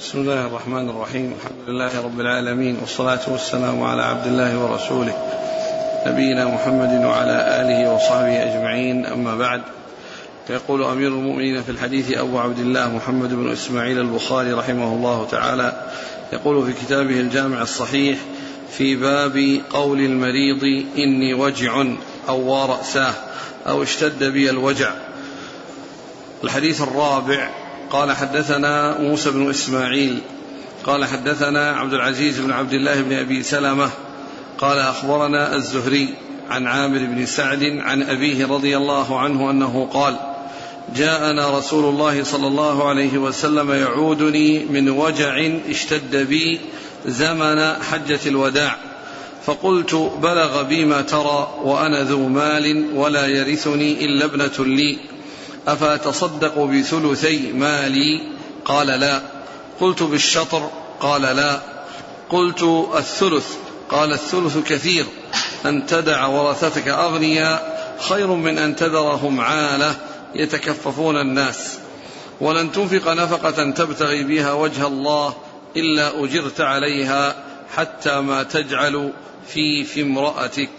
بسم الله الرحمن الرحيم. الحمد لله رب العالمين والصلاة والسلام على عبد الله ورسوله نبينا محمد وعلى آله وصحبه أجمعين. أما بعد فيقول أمير المؤمنين في الحديث أبو عبد الله محمد بن إسماعيل البخاري رحمه الله تعالى يقول في كتابه الجامع الصحيح في باب قول المريض إني وجع أو ورأساه أو اشتد بي الوجع. الحديث الرابع قال حدثنا موسى بن إسماعيل قال حدثنا عبد العزيز بن عبد الله بن أبي سلمة قال أخبرنا الزهري عن عامر بن سعد عن أبيه رضي الله عنه أنه قال جاءنا رسول الله صلى الله عليه وسلم يعودني من وجع اشتد بي زمن حجة الوداع فقلت بلغ بي ما ترى وأنا ذو مال ولا يرثني إلا ابنة لي. أفأتصدق بثلثي مالي؟ قال لا. قلت بالشطر؟ قال لا. قلت الثلث؟ قال الثلث كثير. أن تدع ورثتك أغنياء خير من أن تذرهم عالة يتكففون الناس. ولن تنفق نفقة تبتغي بها وجه الله إلا أجرت عليها حتى ما تجعل في في امرأتك.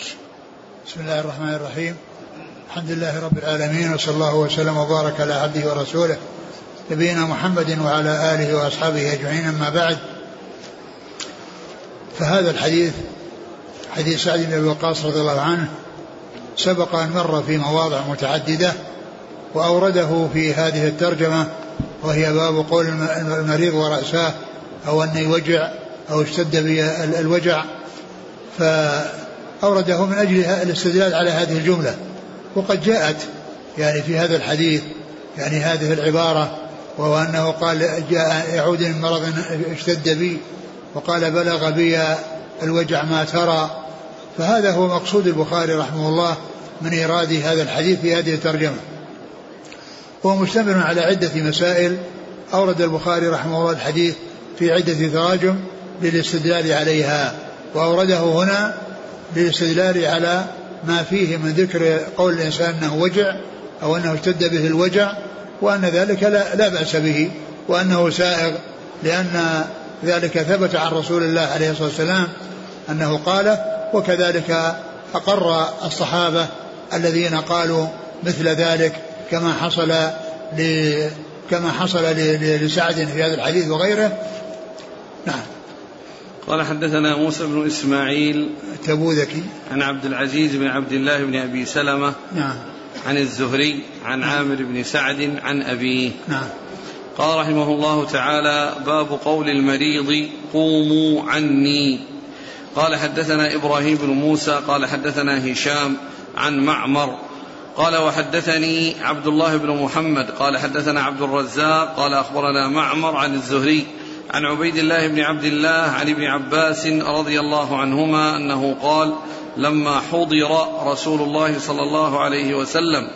بسم الله الرحمن الرحيم. الحمد لله رب العالمين وصلى الله وسلم وبارك على عبده ورسوله نبينا محمد وعلى آله وأصحابه أجمعين أما بعد. فهذا الحديث حديث سعد بن وقاص رضي الله عنه سبق أن مر في مواضع متعددة وأورده في هذه الترجمة وهي باب قول المريض ورأساه أو أني وجع أو اشتد بي الوجع. فأورده من أجل الاستدلال على هذه الجملة. وقد جاءت يعني في هذا الحديث يعني هذه العبارة وهو أنه قال جاء يعود من مرض اشتد بي وقال بلغ بي الوجع ما ترى. فهذا هو مقصود البخاري رحمه الله من إيراد هذا الحديث في هذه الترجمة. وهو مشتمل على عدة مسائل أورد البخاري رحمه الله الحديث في عدة تراجم للاستدلال عليها وأورده هنا للاستدلال على ما فيه من ذكر قول الإنسان أنه وجع أو أنه اشتد به الوجع وأن ذلك لا, لا بأس به وأنه سائغ لأن ذلك ثبت عن رسول الله عليه الصلاة والسلام أنه قال وكذلك أقر الصحابة الذين قالوا مثل ذلك كما حصل ل كما حصل لسعد في هذا الحديث وغيره. نعم. قال حدثنا موسى بن إسماعيل التبوذكي عن عبد العزيز بن عبد الله بن أبي سلمة نعم. عن الزهري عن عامر بن سعد عن أبيه. نعم. قال رحمه الله تعالى باب قول المريض قوموا عني قال حدثنا إبراهيم بن موسى قال حدثنا هشام عن معمر. قال وحدثني عبد الله بن محمد قال حدثنا عبد الرزاق قال أخبرنا معمر عن الزهري. عن عبيد الله بن عبد الله عن ابن عباس رضي الله عنهما أنه قال لما حضر رسول الله صلى الله عليه وسلم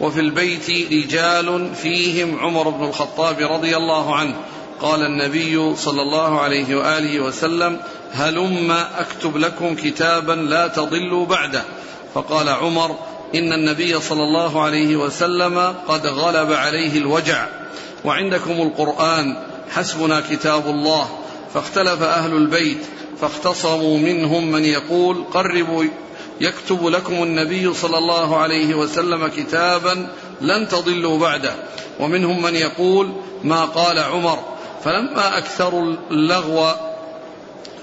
وفي البيت رجال فيهم عمر بن الخطاب رضي الله عنه قال النبي صلى الله عليه وآله وسلم هلم أكتب لكم كتابا لا تضلوا بعده فقال عمر إن النبي صلى الله عليه وسلم قد غلب عليه الوجع وعندكم القرآن حسبنا كتاب الله فاختلف أهل البيت فاختصموا منهم من يقول قربوا يكتب لكم النبي صلى الله عليه وسلم كتابا لن تضلوا بعده. ومنهم من يقول ما قال عمر. فلما اكثروا اللغو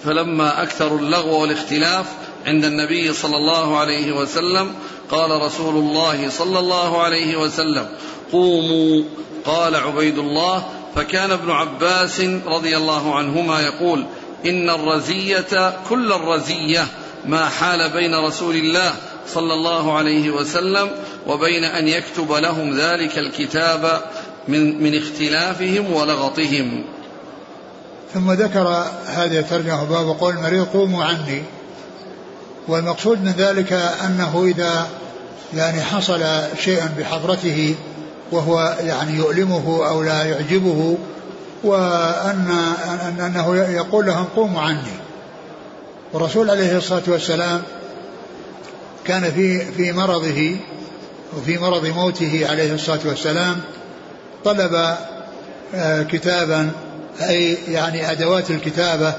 فلما اكثروا اللغو والاختلاف عند النبي صلى الله عليه وسلم قال رسول الله صلى الله عليه وسلم قوموا قال عبيد الله فكان ابن عباس رضي الله عنهما يقول إن الرزية كل الرزية ما حال بين رسول الله صلى الله عليه وسلم وبين أن يكتب لهم ذلك الكتاب من من اختلافهم ولغطهم. ثم ذكر هذه الترجمة باب قول المريض قوموا عني والمقصود من ذلك أنه إذا يعني حصل شيء بحضرته وهو يعني يؤلمه أو لا يعجبه وان أنه يقول لهم قوموا عني. والرسول عليه الصلاة والسلام كان في في مرضه وفي مرض موته عليه الصلاة والسلام طلب كتابا أي يعني أدوات الكتابة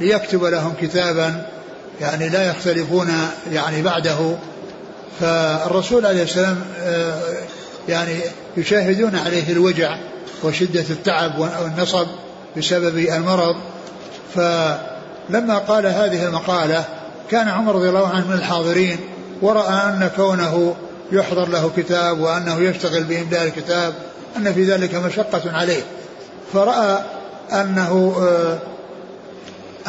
ليكتب لهم كتابا يعني لا يختلفون يعني بعده. فالرسول عليه السلام آه، يعني يشاهدون عليه الوجع وشدة التعب والنصب بسبب المرض. فلما قال هذه المقالة كان عمر رضي الله عنه من الحاضرين ورأى أن كونه يحضر له كتاب وأنه يشتغل بإملاء الكتاب أن في ذلك مشقة عليه. فرأى أنه آه،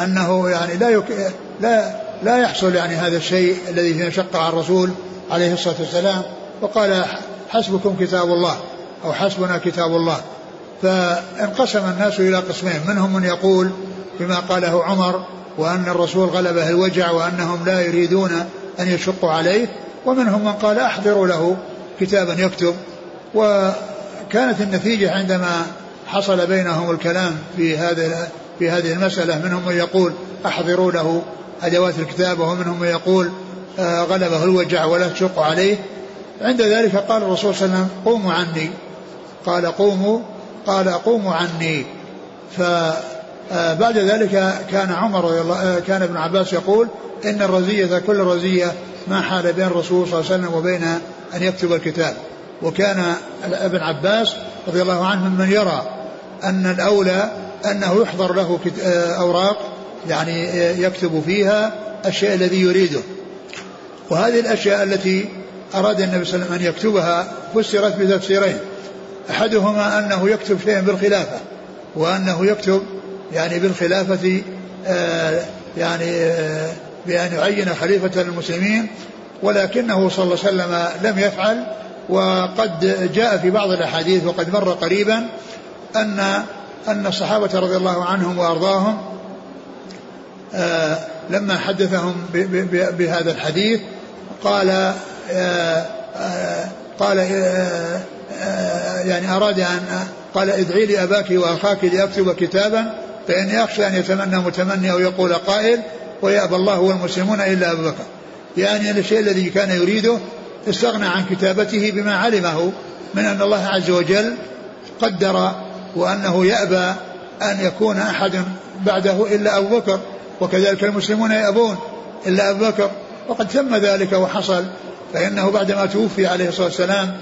أنه يعني لا يك... لا لا يحصل يعني هذا الشيء الذي فيه مشقة على الرسول عليه الصلاة والسلام. وقال حسبكم كتاب الله أو حسبنا كتاب الله. فانقسم الناس إلى قسمين منهم من يقول بما قاله عمر وأن الرسول غلبه الوجع وأنهم لا يريدون أن يشقوا عليه ومنهم من قال أحضروا له كتابا يكتب. وكانت النتيجة عندما حصل بينهم الكلام في هذا في هذه المسألة منهم من يقول أحضروا له أدوات الكتابة ومنهم من يقول آه، غلبه الوجع ولا تشق عليه. عند ذلك قال الرسول صلى الله عليه وسلم قوموا عني. قال قوموا قال قوموا عني. فبعد آه، ذلك كان عمر رضي الله آه، كان ابن عباس يقول إن الرزية كل رزية ما حال بين الرسول صلى الله عليه وسلم وبين أن يكتب الكتاب. وكان ابن عباس رضي الله عنه من يرى أن الأولى أنه يحضر له أوراق يعني يكتب فيها الشيء الذي يريده. وهذه الأشياء التي أراد النبي صلى الله عليه وسلم أن يكتبها فسرت بتفسيرين. أحدهما أنه يكتب شيئا بالخلافة وأنه يكتب يعني بالخلافة آه يعني آه بأن يعين خليفة للمسلمين ولكنه صلى الله عليه وسلم لم يفعل. وقد جاء في بعض الأحاديث وقد مر قريبا أن أن الصحابة رضي الله عنهم وأرضاهم آه لما حدثهم بهذا الحديث قال قال آه آه، يعني أراد أن قال ادعي لي أباك وأخاك لأكتب كتابا فإني أخشى أن يتمنى متمني أو يقول قائل ويأبى الله والمسلمون إلا أبو بكر. يعني الشيء الذي كان يريده استغنى عن كتابته بما علمه من أن الله عز وجل قدر وأنه يأبى أن يكون أحد بعده إلا أبو بكر وكذلك المسلمون يأبون إلا أبو بكر. وقد تم ذلك وحصل فإنه بعدما توفي عليه الصلاة والسلام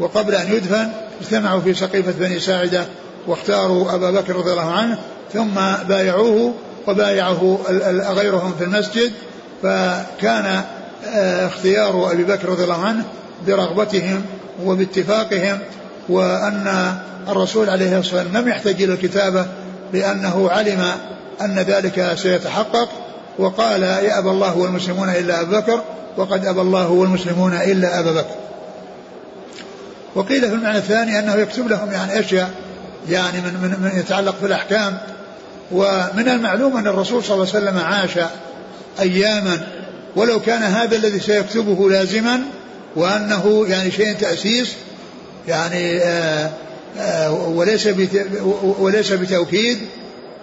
وقبل أن يدفن اجتمعوا في سقيفة بني ساعدة واختاروا أبا بكر رضي الله عنه ثم بايعوه وبايعه غيرهم في المسجد. فكان آه، اختيار أبي بكر رضي الله عنه برغبتهم وباتفاقهم وأن الرسول عليه الصلاة والسلام لم يحتج إلى الكتابة لأنه علم أن ذلك سيتحقق. وقال يأبى الله والمسلمون إلا أبا بكر وقد أبى الله والمسلمون إلا أبا بكر. وقيل في المعنى الثاني أنه يكتب لهم يعني أشياء يعني من, من, من يتعلق في الأحكام. ومن المعلوم أن الرسول صلى الله عليه وسلم عاش أياما ولو كان هذا الذي سيكتبه لازما وأنه يعني شيء تأسيس يعني آآ آه، آآ آه، وليس وليس بتوكيد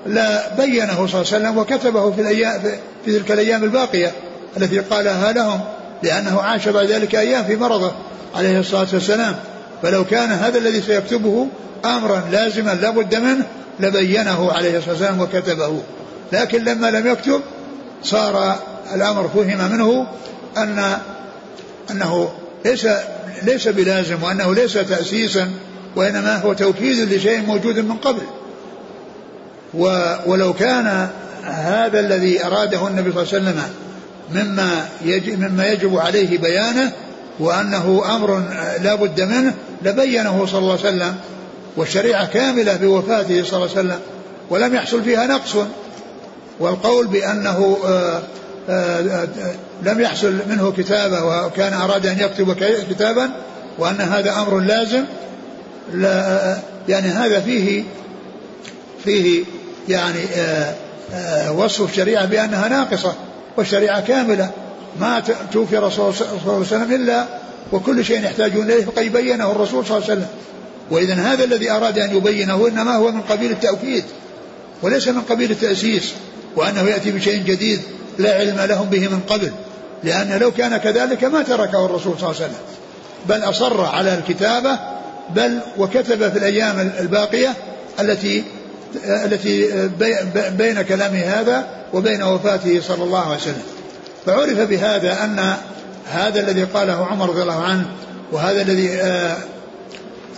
لا بينه صلى الله عليه وسلم وكتبه في الأيام في تلك الأيام الباقية التي قالها لهم لأنه عاش بعد ذلك أيام في مرضه عليه الصلاة والسلام. فلو كان هذا الذي سيكتبه أمرا لازما لا بد منه لبينه عليه الصلاة والسلام وكتبه. لكن لما لم يكتب صار الأمر فهم منه ان أنه ليس ليس بلازم وأنه ليس تأسيسا وإنما هو توكيد لشيء موجود من قبل. ولو كان هذا الذي أراده النبي صلى الله عليه وسلم مما يجب مما يجب عليه بيانه وأنه أمر لا بد منه لبينه صلى الله عليه وسلم والشريعة كاملة بوفاته صلى الله عليه وسلم ولم يحصل فيها نقص. والقول بأنه آه، آه، لم يحصل منه كتابة وكان أراد أن يكتب كتابا وأن هذا أمر لازم لا يعني هذا فيه فيه يعني آآ وصف الشريعة بأنها ناقصة والشريعة كاملة ما توفي الرسول صلى الله عليه وسلم إلا وكل شيء يحتاجون إليه فقد بينه الرسول صلى الله عليه وسلم. وإذا هذا الذي أراد أن يبينه إنما هو من قبيل التأكيد وليس من قبيل التأسيس وأنه يأتي بشيء جديد لا علم لهم به من قبل لأن لو كان كذلك ما تركه الرسول صلى الله عليه وسلم. بل أصر على الكتابة بل وكتب في الأيام الباقية التي التي بين كلامه هذا وبين وفاته صلى الله عليه وسلم. فعرف بهذا أن هذا الذي قاله عمر رضي الله عنه وهذا الذي آه،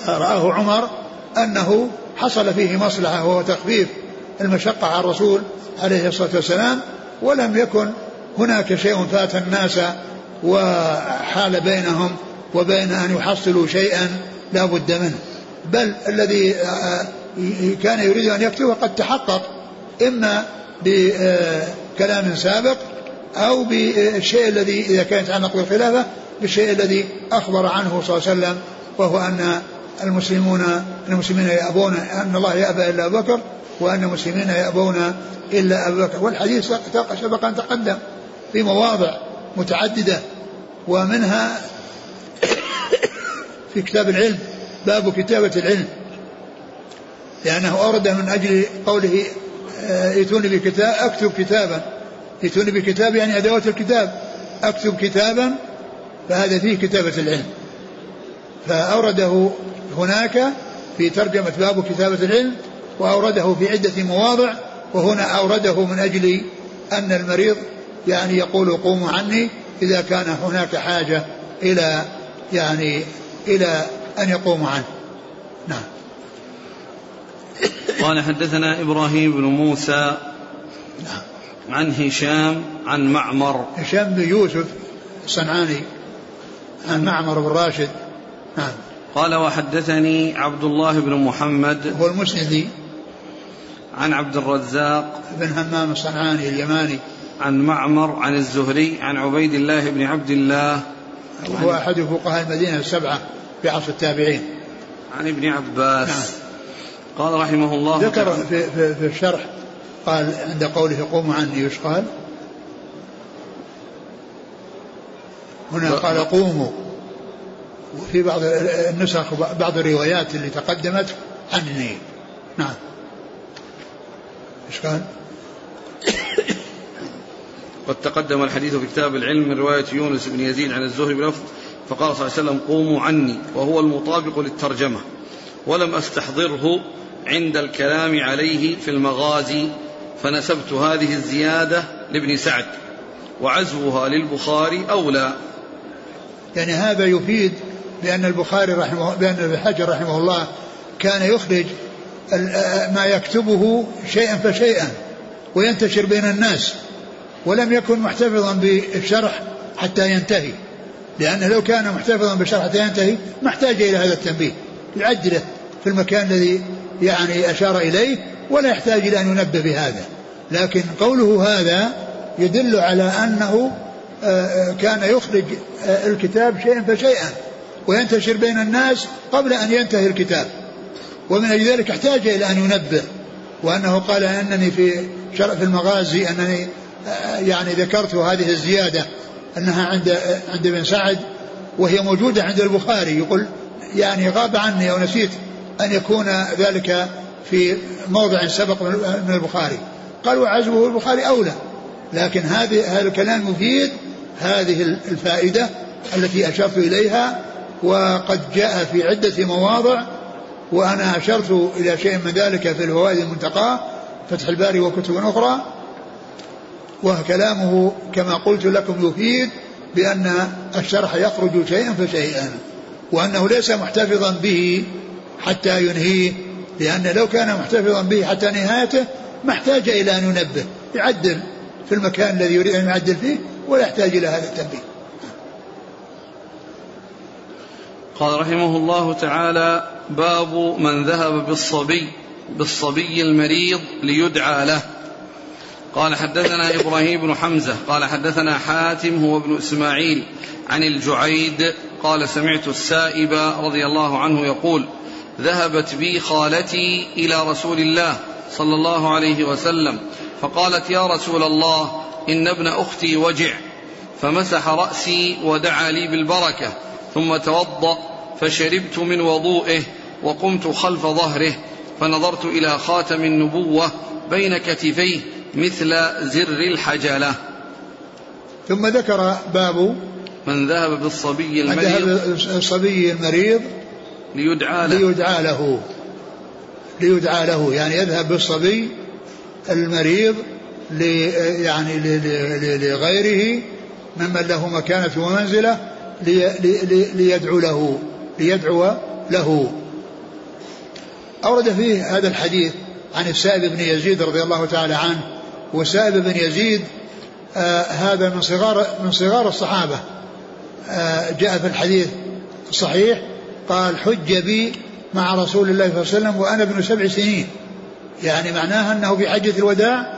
رآه عمر أنه حصل فيه مصلحة وهو تخفيف المشقة على الرسول عليه الصلاة والسلام ولم يكن هناك شيء فات الناس وحال بينهم وبين أن يحصلوا شيئا لا بد منه. بل الذي آه، كان يريد أن يكتبه قد تحقق إما بكلام سابق أو بالشيء الذي إذا كان يتعلق بالخلافة بالشيء الذي أخبر عنه صلى الله عليه وسلم وهو أن المسلمون المسلمين يأبون أن الله يأبى إلا أبو بكر وأن المسلمين يأبون إلا أبو بكر. والحديث سبق أن تقدم في مواضع متعددة ومنها في كتاب العلم باب كتابة العلم. لأنه أورد من أجل قوله ائتوني بكتاب أكتب كتابا. ائتوني بكتاب يعني أدوات الكتاب. أكتب كتابا فهذا فيه كتابة العلم. فأورده هناك في ترجمة باب كتابة العلم وأورده في عدة مواضع وهنا أورده من أجل أن المريض يعني يقول قوموا عني إذا كان هناك حاجة إلى يعني إلى أن يقوموا عنه. نعم. قال حدثنا إبراهيم بن موسى عن هشام عن معمر. هشام بن يوسف الصنعاني عن معمر بن راشد. نعم. قال وحدثني عبد الله بن محمد هو المسندي. عن عبد الرزاق بن همام الصنعاني اليماني. عن معمر عن الزهري عن عبيد الله بن عبد الله. وهو أحد فقهاء المدينة السبعة في عصر التابعين. عن ابن عباس. نعم. قال رحمه الله ذكر في, في, في الشرح قال عند قوله قوموا عني إيش قال؟ هنا قال قوموا وفي بعض النسخ بعض الروايات اللي تقدمت عني نعم إيش قال؟ قد تقدم الحديث في كتاب العلم من رواية يونس بن يزيد عن الزهري بلفظ فقال صلى الله عليه وسلم قوموا عني وهو المطابق للترجمة ولم أستحضره عند الكلام عليه في المغازي فنسبت هذه الزيادة لابن سعد وعزوها للبخاري أولى. يعني هذا يفيد بأن البخاري رحمه بأن ابن حجر رحمه الله كان يخرج ما يكتبه شيئا فشيئا وينتشر بين الناس ولم يكن محتفظا بالشرح حتى ينتهي. لأنه لو كان محتفظا بالشرح حتى ينتهي ما احتاج إلى هذا التنبيه. يعدله في المكان الذي يعني أشار إليه ولا يحتاج إلى أن ينبه بهذا. لكن قوله هذا يدل على أنه آه، آه، كان يخرج آه، الكتاب شيئا فشيئا وينتشر بين الناس قبل أن ينتهي الكتاب. ومن أجل ذلك احتاج إلى أن ينبه وأنه قال أنني في شرف المغازي أنني يعني ذكرت هذه الزيادة أنها عند عند ابن سعد وهي موجودة عند البخاري يقول يعني غاب عني أو نسيت أن يكون ذلك في موضع سبق من البخاري. قال وعزمه البخاري أولى. لكن هذه هذا الكلام مفيد. هذه الفائدة التي أشرت إليها وقد جاء في عدة مواضع وأنا أشرت إلى شيء من ذلك في الفوائد المنتقاة فتح الباري وكتب أخرى. وكلامه كما قلت لكم يفيد بأن الشرح يخرج شيئا فشيئا وأنه ليس محتفظا به حتى ينهيه لأن لو كان محتفظا به حتى نهايته ما احتاج إلى أن ينبه يعدل في المكان الذي يريد أن يعدل فيه ولا يحتاج إلى هذا التنبيه. قال رحمه الله تعالى باب من ذهب بالصبي بالصبي المريض ليدعى له. قال حدثنا إبراهيم بن حمزة قال حدثنا حاتم هو ابن إسماعيل عن الجعيد قال سمعت السائب رضي الله عنه يقول ذهبت بي خالتي إلى رسول الله صلى الله عليه وسلم فقالت يا رسول الله إن ابن أختي وجع. فمسح رأسي ودعا لي بالبركة ثم توضأ فشربت من وضوئه وقمت خلف ظهره فنظرت إلى خاتم النبوة بين كتفيه مثل زر الحجلة. ثم ذكر باب من ذهب بالصبي المريض. الصبي المريض ليدعى له. ليدعى له. ليدعى له. يعني يذهب بالصبي المريض لي يعني لغيره ممن له مكانة ومنزلة لي لي ليدعو له. ليدعو له. أورد فيه هذا الحديث عن السائب بن يزيد رضي الله تعالى عنه. وسائب بن يزيد آه هذا من صغار من صغار الصحابة. آه جاء في الحديث الصحيح قال حج بي مع رسول الله صلى الله عليه وسلم وأنا ابن سبع سنين. يعني معناها أنه في حجة الوداع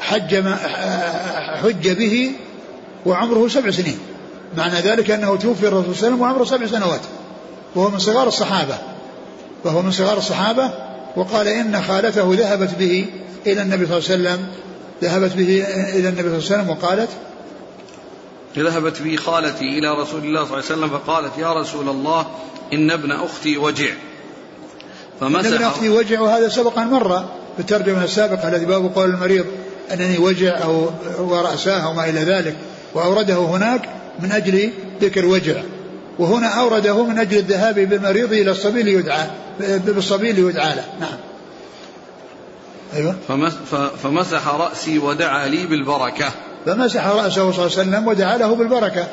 حج ما حج به وعمره سبع سنين. معنى ذلك أنه توفي الرسول صلى الله عليه وسلم وعمره سبع سنوات. وهو من صغار الصحابة. وهو من صغار الصحابة وقال إن خالته ذهبت به إلى النبي صلى الله عليه وسلم. ذهبت به إلى النبي صلى الله عليه وسلم وقالت ذهبت بي خالتي إلى رسول الله صلى الله عليه وسلم فقالت يا رسول الله إن ابن أختي وجع. فمسح ابن أختي وجع وهذا سبق أن مر في الترجمة السابقة الذي باب قول المريض أنني وجع أو ورأساه أو ما إلى ذلك وأورده هناك من أجل ذكر وجع. وهنا أورده من أجل الذهاب بالمريض إلى الصبي ليدعى بالصبي ليدعى له. نعم. أيوة. فمسح رأسي ودعا لي بالبركة. فمسح رأسه صلى الله عليه وسلم ودعا له بالبركة.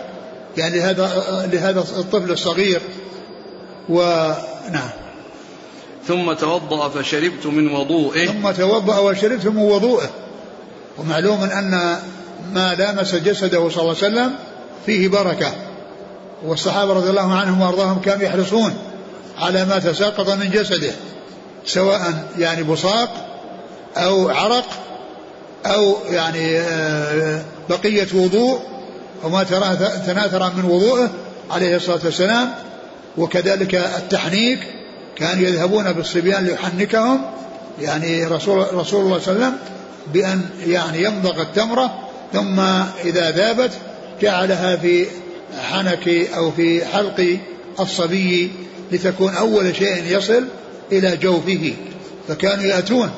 يعني لهذا لهذا الطفل الصغير. ونعم ثم توضأ فشربت من وضوئه. ثم توضأ وشربت من وضوئه. ومعلوم أن ما لامس جسده صلى الله عليه وسلم فيه بركة. والصحابة رضي الله عنهم وأرضاهم كانوا يحرصون على ما تساقط من جسده سواء يعني بصاق أو عرق أو يعني آه، بقية وضوء وما تناثر من وضوءه عليه الصلاة والسلام. وكذلك التحنيك كانوا يذهبون بالصبيان ليحنكهم. يعني رسول رسول الله صلى الله عليه وسلم بأن يعني يمضغ التمرة ثم إذا ذابت جعلها في حنك أو في حلق الصبي لتكون أول شيء يصل إلى جوفه. فكانوا يأتون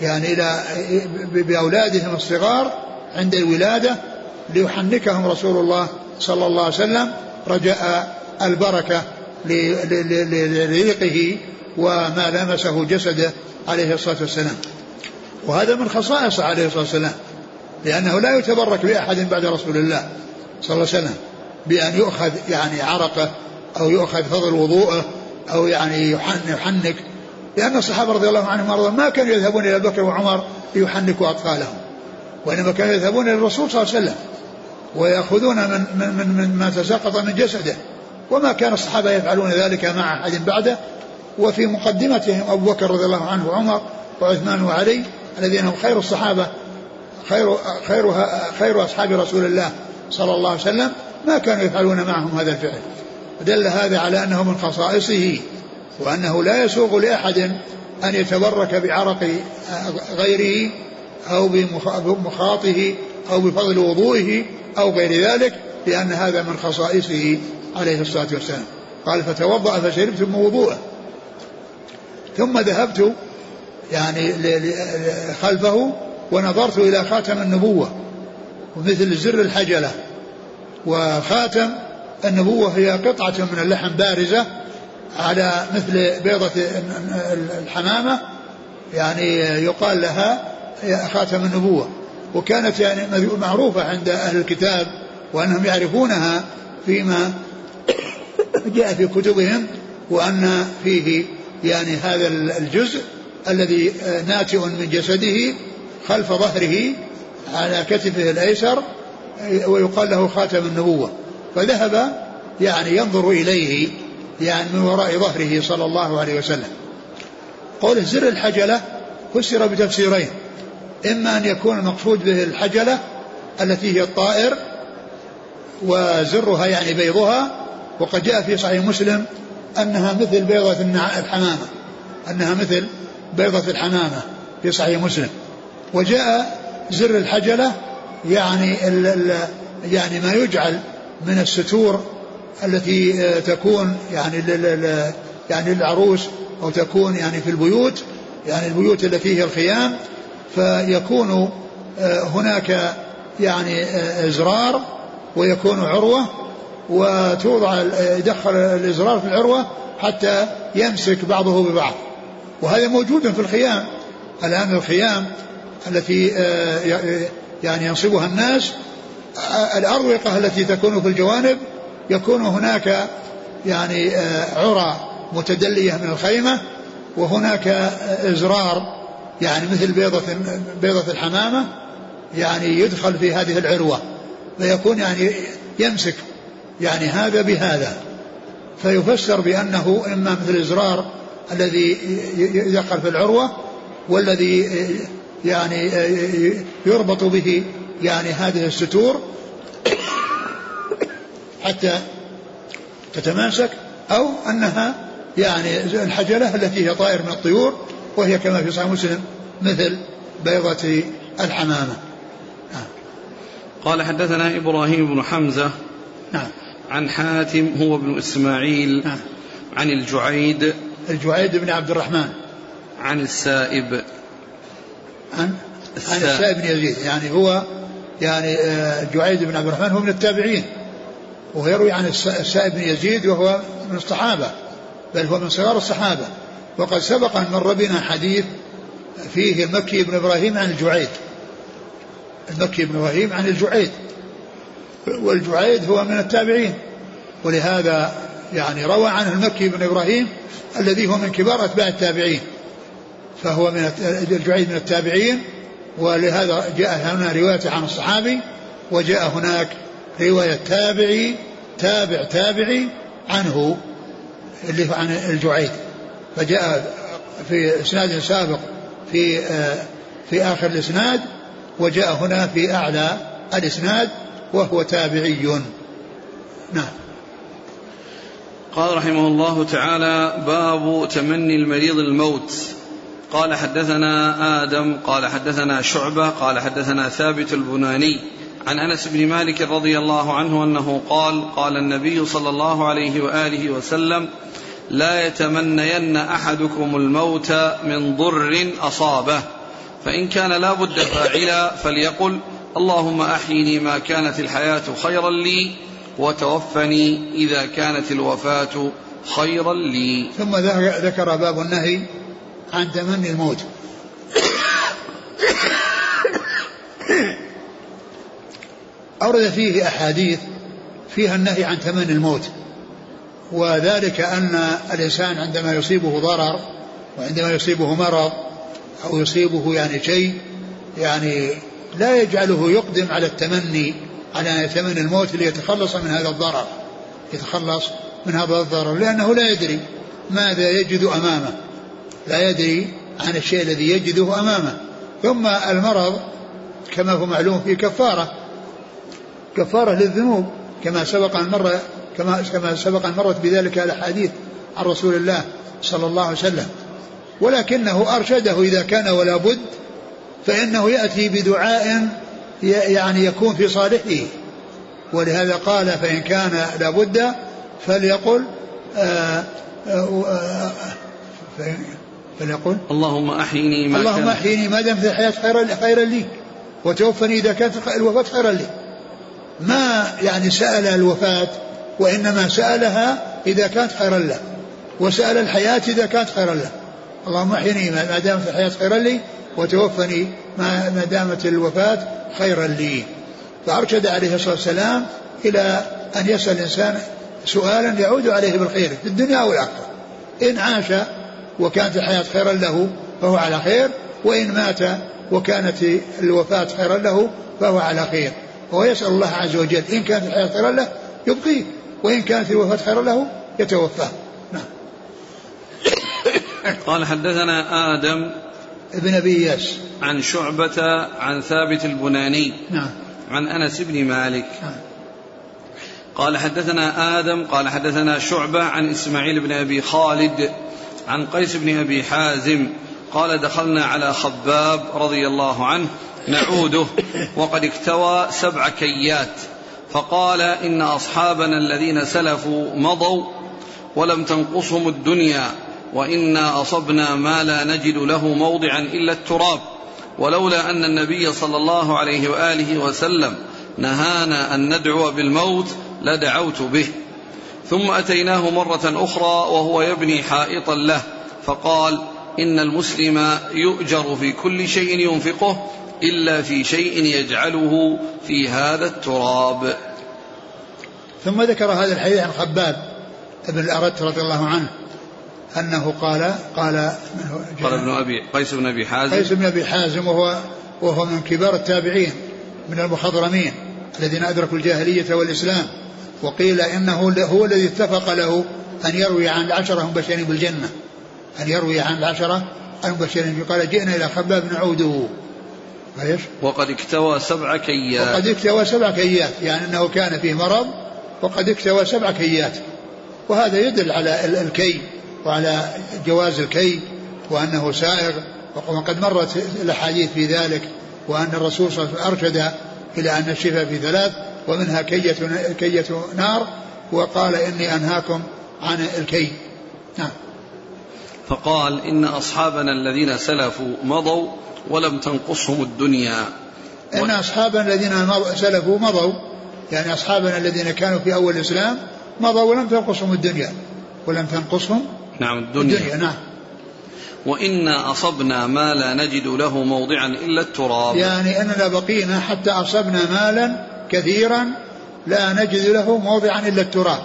يعني إلى بأولادهم الصغار عند الولادة ليحنكهم رسول الله صلى الله عليه وسلم رجاء البركة لريقه وما لمسه جسده عليه الصلاة والسلام. وهذا من خصائصه عليه الصلاة والسلام لأنه لا يتبرك بأحد بعد رسول الله صلى الله عليه وسلم بأن يؤخذ يعني عرقه أو يؤخذ فضل وضوءه أو يعني يحنك لأن الصحابة رضي الله عنهم وأرضاهم ما كانوا يذهبون إلى بكر وعمر ليحنكوا أطفالهم وإنما كانوا يذهبون إلى الرسول صلى الله عليه وسلم ويأخذون من, من, من, من ما تساقط من جسده وما كان الصحابة يفعلون ذلك مع أحد بعده. وفي مقدمتهم أبو بكر رضي الله عنه وعمر وعثمان وعلي الذين هم خير الصحابة خير خير خير أصحاب رسول الله صلى الله عليه وسلم ما كانوا يفعلون معهم هذا الفعل. ودل هذا على أنه من خصائصه. وأنه لا يسوغ لأحد أن يتبرك بعرق غيره أو بمخاطه أو بفضل وضوئه أو غير ذلك لأن هذا من خصائصه عليه الصلاة والسلام. قال فتوضأ فشربت من وضوءه. ثم ذهبت يعني خلفه ونظرت إلى خاتم النبوة ومثل زر الحجلة. وخاتم النبوة هي قطعة من اللحم بارزة على مثل بيضة الحمامة يعني يقال لها خاتم النبوة وكانت يعني معروفة عند أهل الكتاب وأنهم يعرفونها فيما جاء في كتبهم وأن فيه يعني هذا الجزء الذي ناتئ من جسده خلف ظهره على كتفه الأيسر ويقال له خاتم النبوة. فذهب يعني ينظر إليه يعني من وراء ظهره صلى الله عليه وسلم. قول زر الحجلة فسر بتفسيرين. إما أن يكون المقصود به الحجلة التي هي الطائر وزرها يعني بيضها وقد جاء في صحيح مسلم أنها مثل بيضة الحمامة أنها مثل بيضة الحمامة في صحيح مسلم. وجاء زر الحجلة يعني ال ال يعني ما يجعل من الستور التي آه، تكون يعني يعني للعروس أو تكون يعني في البيوت يعني البيوت التي هي الخيام فيكون آه، هناك يعني آه، إزرار ويكون عروة وتوضع يدخل الإزرار في العروة حتى يمسك بعضه ببعض. وهذا موجود في الخيام. الآن الخيام التي يعني ينصبها الناس الأروقة التي تكون في الجوانب يكون هناك يعني آه، عرى متدلية من الخيمة وهناك إزرار يعني مثل بيضة بيضة الحمامة يعني يدخل في هذه العروة فيكون يعني يمسك يعني هذا بهذا. فيفسر بأنه إما مثل الإزرار الذي يدخل في العروة والذي يعني يربط به يعني هذه الستور حتى تتماسك أو أنها يعني الحجلة التي هي طائر من الطيور وهي كما في صحيح مسلم مثل بيضة الحمامة. نعم. قال حدثنا إبراهيم بن حمزة نعم. عن حاتم هو ابن إسماعيل نعم. عن الجعيد الجعيد بن عبد الرحمن. عن السائب. عن عن السائب. بن يزيد. يعني هو يعني آه، جعيد بن عبد الرحمن هو من التابعين. ويروي عن السائب بن يزيد وهو من الصحابة بل هو من صغار الصحابة. وقد سبق أن مر بنا حديث فيه المكي بن إبراهيم عن الجعيد. المكي بن إبراهيم عن الجعيد. والجعيد هو من التابعين. ولهذا يعني روى عنه المكي بن إبراهيم الذي هو من كبار أتباع التابعين. فهو من الجعيد من التابعين. ولهذا جاء هنا رواية عن الصحابي وجاء هناك رواية تابعي تابع تابعي عنه اللي عن الجعيد. فجاء في إسناد سابق في في آخر الإسناد وجاء هنا في أعلى الإسناد وهو تابعي. نعم. قال رحمه الله تعالى باب تمني المريض الموت. قال حدثنا آدم قال حدثنا شعبة قال حدثنا ثابت البناني. عن انس بن مالك رضي الله عنه انه قال قال النبي صلى الله عليه وآله وسلم لا يتمنين أحدكم الموت من ضر أصابه. فإن كان لا بد فاعلا فليقل اللهم أحيني ما كانت الحياة خيرا لي وتوفني إذا كانت الوفاة خيرا لي. ثم ذكر باب النهي عن تمني الموت. أورد فيه أحاديث فيها النهي عن تمني الموت وذلك أن الإنسان عندما يصيبه ضرر وعندما يصيبه مرض أو يصيبه يعني شيء يعني لا يجعله يقدم على التمني على يتمنى الموت ليتخلص من هذا الضرر يتخلص من هذا الضرر لأنه لا يدري ماذا يجد أمامه لا يدري عن الشيء الذي يجده أمامه ثم المرض كما هو معلوم في كفارة كفارة للذنوب كما سبق أن مر كما كما سبق أن مرت بذلك الأحاديث عن رسول الله صلى الله عليه وسلم. ولكنه أرشده إذا كان ولا بد فإنه يأتي بدعاء يعني يكون في صالحه. ولهذا قال فإن كان لابد فليقل آآ آآ آآ فليقل اللهم أحيني ما اللهم أحيني ما دام في الحياة خيرا خيرا لي وتوفني إذا كانت الوفاة خيرا لي. ما يعني سأل الوفاة وإنما سألها إذا كانت خيرا له وسأل الحياة إذا كانت خيرا له. اللهم احيني ما دامت الحياة خيرا لي وتوفني ما دامت الوفاة خيرا لي. فأرشد عليه الصلاة والسلام إلى أن يسأل الإنسان سؤالا يعود عليه بالخير في الدنيا والآخرة إن عاش وكانت الحياة خيرا له فهو على خير وإن مات وكانت الوفاة خيرا له فهو على خير. وهو يسأل الله عز وجل إن كانت الحياة خيرا له يبقيه وإن كانت الوفاة خيرا له يتوفاه. نعم. قال حدثنا آدم ابن أبي إياس. عن شعبة عن ثابت البناني. نعم. عن أنس بن مالك. نعم. قال حدثنا آدم قال حدثنا شعبة عن إسماعيل بن أبي خالد عن قيس بن أبي حازم قال دخلنا على خباب رضي الله عنه نعوده. وقد اكتوى سبع كيات. فقال إن أصحابنا الذين سلفوا مضوا ولم تنقصهم الدنيا وإنا أصبنا ما لا نجد له موضعا إلا التراب. ولولا أن النبي صلى الله عليه وآله وسلم نهانا أن ندعو بالموت لدعوت به. ثم أتيناه مرة أخرى وهو يبني حائطا له. فقال إن المسلم يؤجر في كل شيء ينفقه إلا في شيء يجعله في هذا التراب. ثم ذكر هذا الحديث عن خباب بن الأرت رضي الله عنه أنه قال قال قال ابن أبي قيس بن أبي حازم. قيس بن أبي حازم وهو وهو من كبار التابعين من المخضرمين الذين أدركوا الجاهلية والإسلام وقيل إنه هو الذي اتفق له أن يروي عن العشرة المبشرين بالجنة أن يروي عن العشرة المبشرين. قال جئنا إلى خباب نعوده. إيش؟ وقد اكتوى سبع كيات. وقد اكتوى سبع كيات يعني أنه كان فيه مرض وقد اكتوى سبع كيات. وهذا يدل على الكي وعلى جواز الكي وأنه سائغ. وقد مرت الأحاديث في ذلك وأن الرسول صلى الله عليه وسلم أرشد إلى أن الشفاء في ثلاث ومنها كية كية نار. وقال إني أنهاكم عن الكي نعم. فقال إن أصحابنا الذين سلفوا مضوا ولم تنقصهم الدنيا. أن اصحابنا الذين سلفوا مضوا. يعني اصحابنا الذين كانوا في أول الإسلام مضوا ولم تنقصهم الدنيا. ولم تنقصهم نعم الدنيا, الدنيا نعم. وإنا أصبنا ما لا نجد له موضعا إلا التراب. يعني أننا بقينا حتى أصبنا مالا كثيرا لا نجد له موضعا إلا التراب.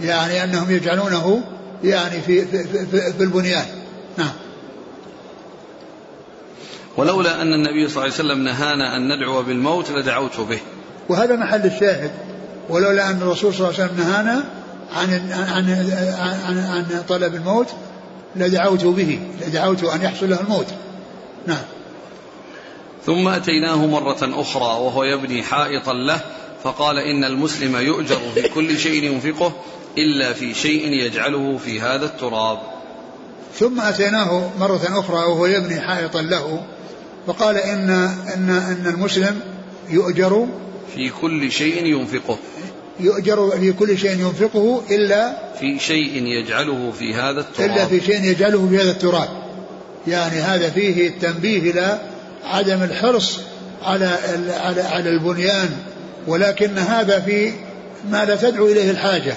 يعني أنهم يجعلونه يعني في, في, في, في البنيان. نعم. ولولا أن النبي صلى الله عليه وسلم نهانا أن ندعو بالموت لدعوت به. وهذا محل الشاهد. ولولا أن الرسول صلى الله عليه وسلم نهانا عن عن عن, عن طلب الموت لدعوت به. لدعوت أن يحصل له الموت. نعم. ثم أتيناه مرة أخرى وهو يبني حائطا له فقال إن المسلم يؤجر في كل شيء ينفقه إلا في شيء يجعله في هذا التراب. ثم أتيناه مرة أخرى وهو يبني حائطا له فقال إن إن إن المسلم يؤجر في كل شيء ينفقه. يؤجر في كل شيء ينفقه إلا في شيء يجعله في هذا التراب. إلا في شيء يجعله في هذا التراب. يعني هذا فيه التنبيه إلى عدم الحرص على على على البنيان ولكن هذا في ما لا تدعو إليه الحاجة.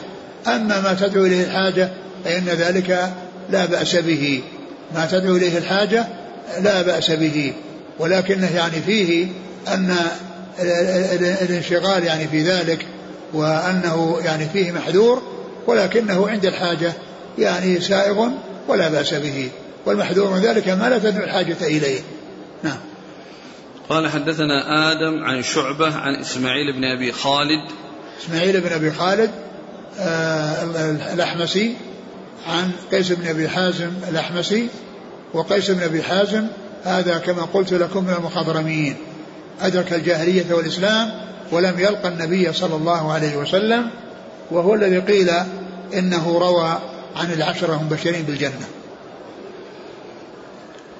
أما ما تدعو إليه الحاجة فإن ذلك لا بأس به. ما تدعو إليه الحاجة لا بأس به. ولكنه يعني فيه أن الانشغال يعني في ذلك وأنه يعني فيه محذور ولكنه عند الحاجة يعني سائغ ولا بأس به. والمحذور من ذلك ما لا تدعو الحاجة إليه. نعم. قال حدثنا آدم عن شعبة عن إسماعيل بن أبي خالد. إسماعيل بن أبي خالد آه الأحمسي عن قيس بن أبي حازم الأحمسي وقيس بن أبي حازم هذا كما قلت لكم من المخضرمين. أدرك الجاهلية والإسلام ولم يلقى النبي صلى الله عليه وسلم وهو الذي قيل إنه روى عن العشرة المبشرين بالجنة.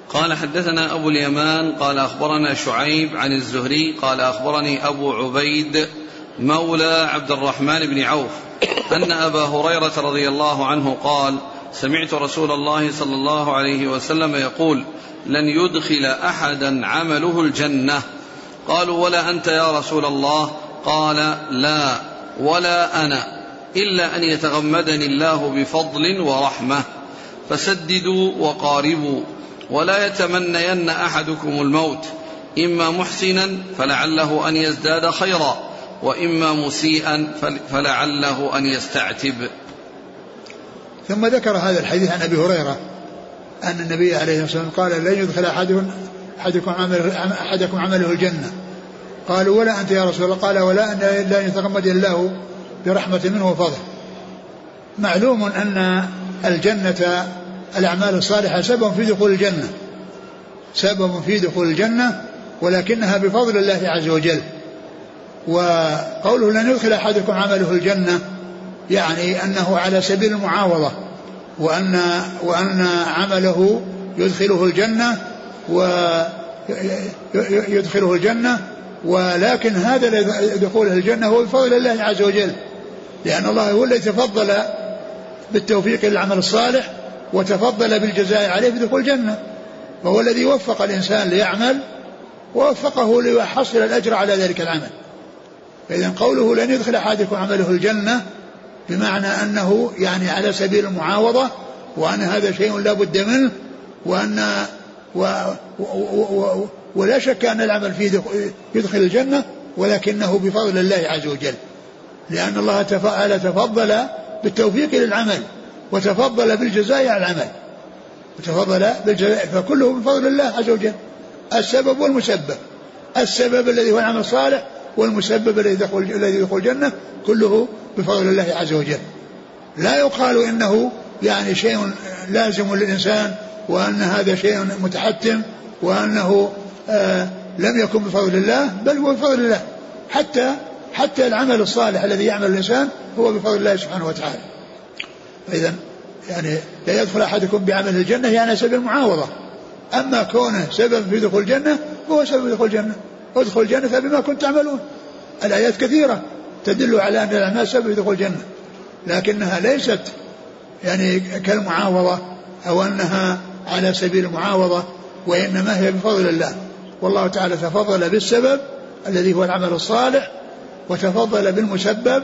قال حدثنا أبو اليمان قال أخبرنا شعيب عن الزهري قال أخبرني أبو عبيد مولى عبد الرحمن بن عوف أن أبا هريرة رضي الله عنه قال سمعت رسول الله صلى الله عليه وسلم يقول لن يدخل أحدا عمله الجنة. قالوا ولا أنت يا رسول الله. قال لا ولا أنا إلا أن يتغمدني الله بفضل ورحمة. فسددوا وقاربوا ولا يتمنين أحدكم الموت إما محسنا فلعله أن يزداد خيرا وإما مسيئا فلعله أن يستعتب. ثم ذكر هذا الحديث عن أبي هريرة أن النبي عليه الصلاة والسلام قال لن يدخل أحدكم أحدكم عمل أحدكم عمله الجنة. قالوا ولا أنت يا رسول الله. قال ولا إلا أن يتغمد الله برحمة منه وفضل. معلوم أن الجنة الأعمال الصالحة سبب في دخول الجنة. سبب في دخول الجنة ولكنها بفضل الله عز وجل. وقوله لن يدخل أحدكم عمله الجنة يعني أنه على سبيل المعاوضة وأن وأن عمله يدخله الجنة ويدخله الجنة ولكن هذا دخوله الجنة هو بفضل الله عز وجل لأن الله هو الذي تفضل بالتوفيق للعمل الصالح وتفضل بالجزاء عليه بدخول الجنة وهو الذي وفق الإنسان ليعمل ووفقه ليحصل الأجر على ذلك العمل. فإذا قوله لن يدخل أحدكم عمله الجنة بمعنى أنه يعني على سبيل المعاوضة وأن هذا شيء لا بد منه وأن و و و ولا شك أن العمل فيه يدخل الجنة ولكنه بفضل الله عز وجل. لأن الله تعالى تفضل بالتوفيق للعمل وتفضل بالجزاء على العمل. وتفضل بالجزاء فكله بفضل الله عز وجل. السبب والمسبب. السبب الذي هو العمل الصالح والمسبب الذي يدخل الذي يدخل الجنة كله بفضل الله عز وجل. لا يقال إنه يعني شيء لازم للإنسان وأن هذا شيء متحتم وأنه آه لم يكن بفضل الله بل هو بفضل الله. حتى حتى العمل الصالح الذي يعمل الإنسان هو بفضل الله سبحانه وتعالى. فإذا يعني لا يدخل أحدكم بعمل الجنة يعني سبب المعاوضة. أما كونه سبب في دخول الجنة هو سبب دخول الجنة. ادخل الجنة بما كنت تعملون. الآيات كثيرة. تدل على أن الاعمال سبب دخول الجنة لكنها ليست يعني كالمعاوضة أو أنها على سبيل المعاوضة وإنما هي بفضل الله. والله تعالى تفضل بالسبب الذي هو العمل الصالح وتفضل بالمسبب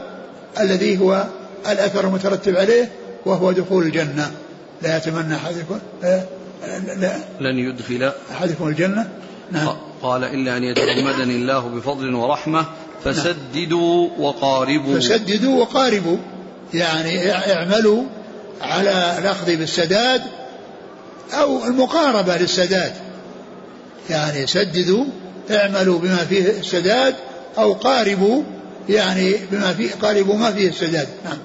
الذي هو الأثر المترتب عليه وهو دخول الجنة. لا يتمنى أحدكم لا لن يدخل أحدكم الجنة؟ نعم. قال إلا أن يتغمدني الله بفضل ورحمة فسددوا وقاربوا. فسددوا وقاربوا. يعني اعملوا على الأخذ بالسداد أو المقاربة للسداد. يعني سددوا اعملوا بما فيه السداد أو قاربوا يعني بما فيه قاربوا ما فيه السداد. نعم.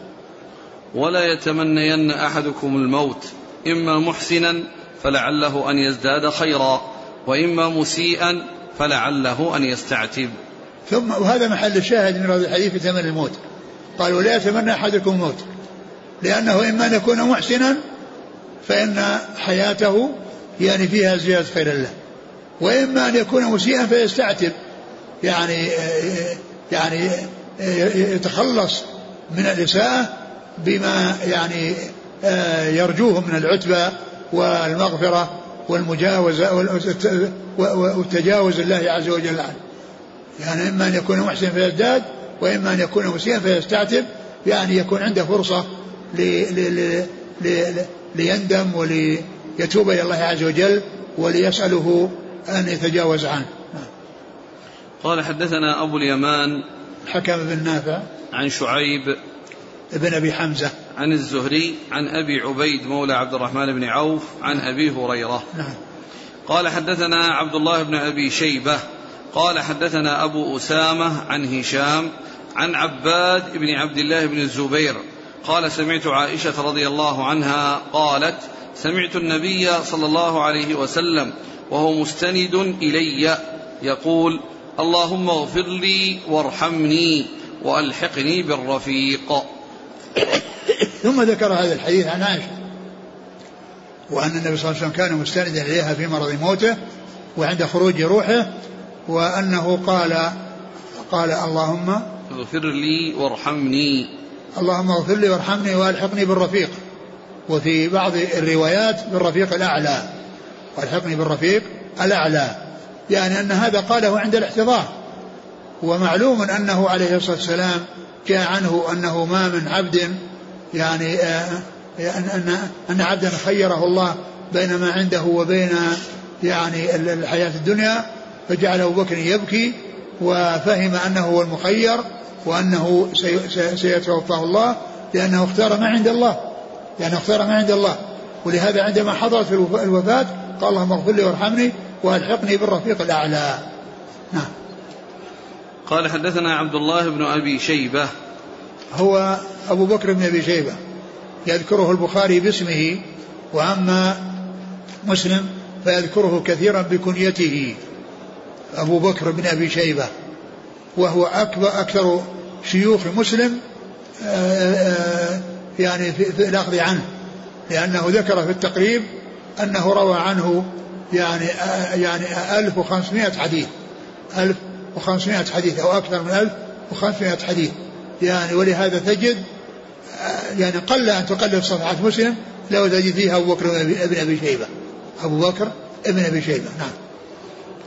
ولا يتمنين أحدكم الموت إما محسنا فلعله أن يزداد خيرا وإما مسيئا فلعله أن يستعتب. ثم وهذا محل الشاهد من هذا الحديث في ثمن الموت. قال ولا يتمنى أحدكم الموت. لأنه إما أن يكون محسنا فإن حياته يعني فيها زيادة خير الله وإما أن يكون مسيئا فيستعتب. يعني يعني يتخلص من الإساءة بما يعني يرجوه من العتبة والمغفرة والمجاوزة والتجاوز الله عز وجل عنه. يعني إما أن يكون محسنا فيزداد وإما أن يكون مسيئا فيستعتب يعني يكون عنده فرصة لي لي لي ليندم وليتوب إلى الله عز وجل وليسأله أن يتجاوز عنه. قال حدثنا أبو اليمان حكم بن نافع عن شعيب ابن أبي حمزة. عن الزهري عن أبي عبيد مولى عبد الرحمن بن عوف عن أبي هريرة. نعم. قال حدثنا عبد الله بن أبي شيبة قال حدثنا أبو أسامة عن هشام عن عباد بن عبد الله بن الزبير قال سمعت عائشة رضي الله عنها قالت سمعت النبي صلى الله عليه وسلم وهو مستند إلي يقول اللهم اغفر لي وارحمني وألحقني بالرفيق. ثم ذكر هذا الحديث عن عائشة وأن النبي صلى الله عليه وسلم كان مستندا إليها في مرض موته وعند خروج روحه وأنه قال قال اللهم اغفر لي وارحمني. اللهم اغفر لي وارحمني والحقني بالرفيق. وفي بعض الروايات بالرفيق الأعلى. والحقني بالرفيق الأعلى. يعني أن هذا قاله عند الاحتضار. ومعلوم أنه عليه الصلاة والسلام جاء عنه أنه ما من عبد يعني آه ان ان عبدا خيره الله بين ما عنده وبين يعني الحياة الدنيا. فجعل أبو بكر يبكي وفهم أنه هو المخير وأنه سيتوفاه الله لأنه اختار ما عند الله لأنه اختار ما عند الله. ولهذا عندما حضرت الوفاة قال اللهم اغفر لي وارحمني وألحقني بالرفيق الأعلى. نعم. قال حدثنا عبد الله بن أبي شيبة. هو أبو بكر بن أبي شيبة. يذكره البخاري باسمه وأما مسلم فيذكره كثيرا بكنيته. أبو بكر بن أبي شيبة وهو أكبر أكثر شيوخ مسلم آه، آه، يعني في, الأخذ عنه لأنه ذكر في التقريب أنه روى عنه يعني آه، يعني 1500 حديث 1500 حديث أو أكثر من 1500 حديث. يعني ولهذا تجد يعني قل أن تقلب صفحات مسلم لو تجد فيها أبو بكر ابن أبي شيبة أبو بكر ابن أبي شيبة نعم.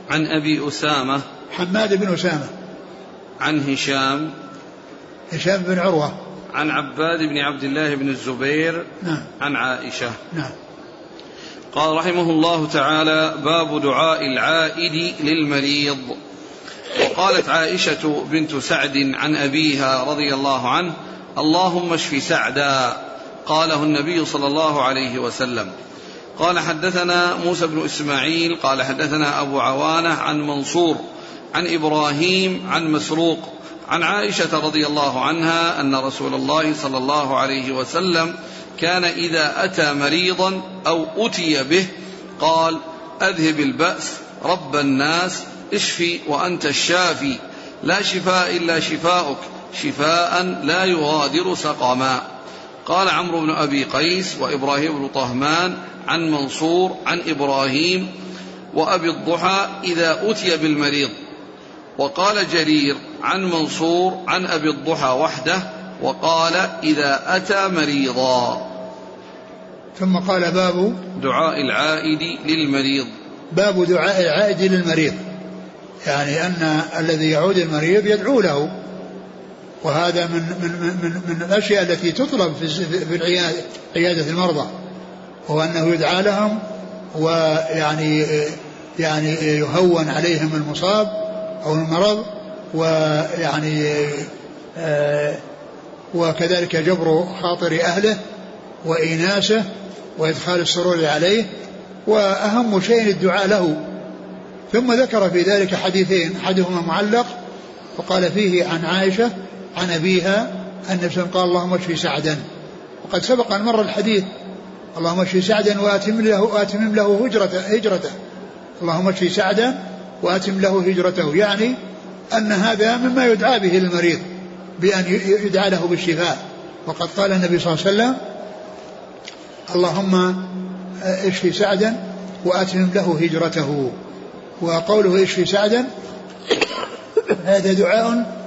عن أبي أسامة حماد بن أسامة. عن هشام هشام بن عروة. عن عباد بن عبد الله بن الزبير نعم. عن عائشة. نعم. قال رحمه الله تعالى باب دعاء العائد للمريض. وقالت عائشة بنت سعد عن أبيها رضي الله عنه اللهم اشف سعدا. قاله النبي صلى الله عليه وسلم قال حدثنا موسى بن إسماعيل قال حدثنا أبو عوانة عن منصور عن إبراهيم عن مسروق عن عائشة رضي الله عنها أن رسول الله صلى الله عليه وسلم كان إذا أتى مريضا أو أتي به قال أذهب البأس رب الناس اشفي وأنت الشافي لا شفاء إلا شفاؤك شفاء لا يغادر سقما قال عمرو بن أبي قيس وإبراهيم بن طهمان عن منصور عن إبراهيم وأبي الضحى إذا أتي بالمريض. وقال جرير عن منصور عن أبي الضحى وحده وقال إذا أتى مريضا. ثم قال باب دعاء العائد للمريض. باب دعاء العائد للمريض. يعني أن الذي يعود المريض يدعو له. وهذا من من من من الأشياء التي تطلب في العياده عيادة المرضى هو أنه يدعى لهم ويعني يعني يهون عليهم المصاب أو المرض ويعني آه، وكذلك جبر خاطر أهله وإيناسه وإدخال السرور عليه وأهم شيء الدعاء له. ثم ذكر في ذلك حديثين أحدهما معلق وقال فيه عن عائشة عن أبيها أن قال اللهم اشفي سعدا. وقد سبق أن مر الحديث اللهم اشفي سعدا وأتم له وأتمم له هجرته هجرته. اللهم اشفي سعدا وأتم له هجرته. يعني أن هذا مما يدعى به للمريض بأن يدعى له بالشفاء. وقد قال النبي صلى الله عليه وسلم اللهم اشفي سعدا وأتمم له هجرته. وقوله اشفي سعدا هذا دعاء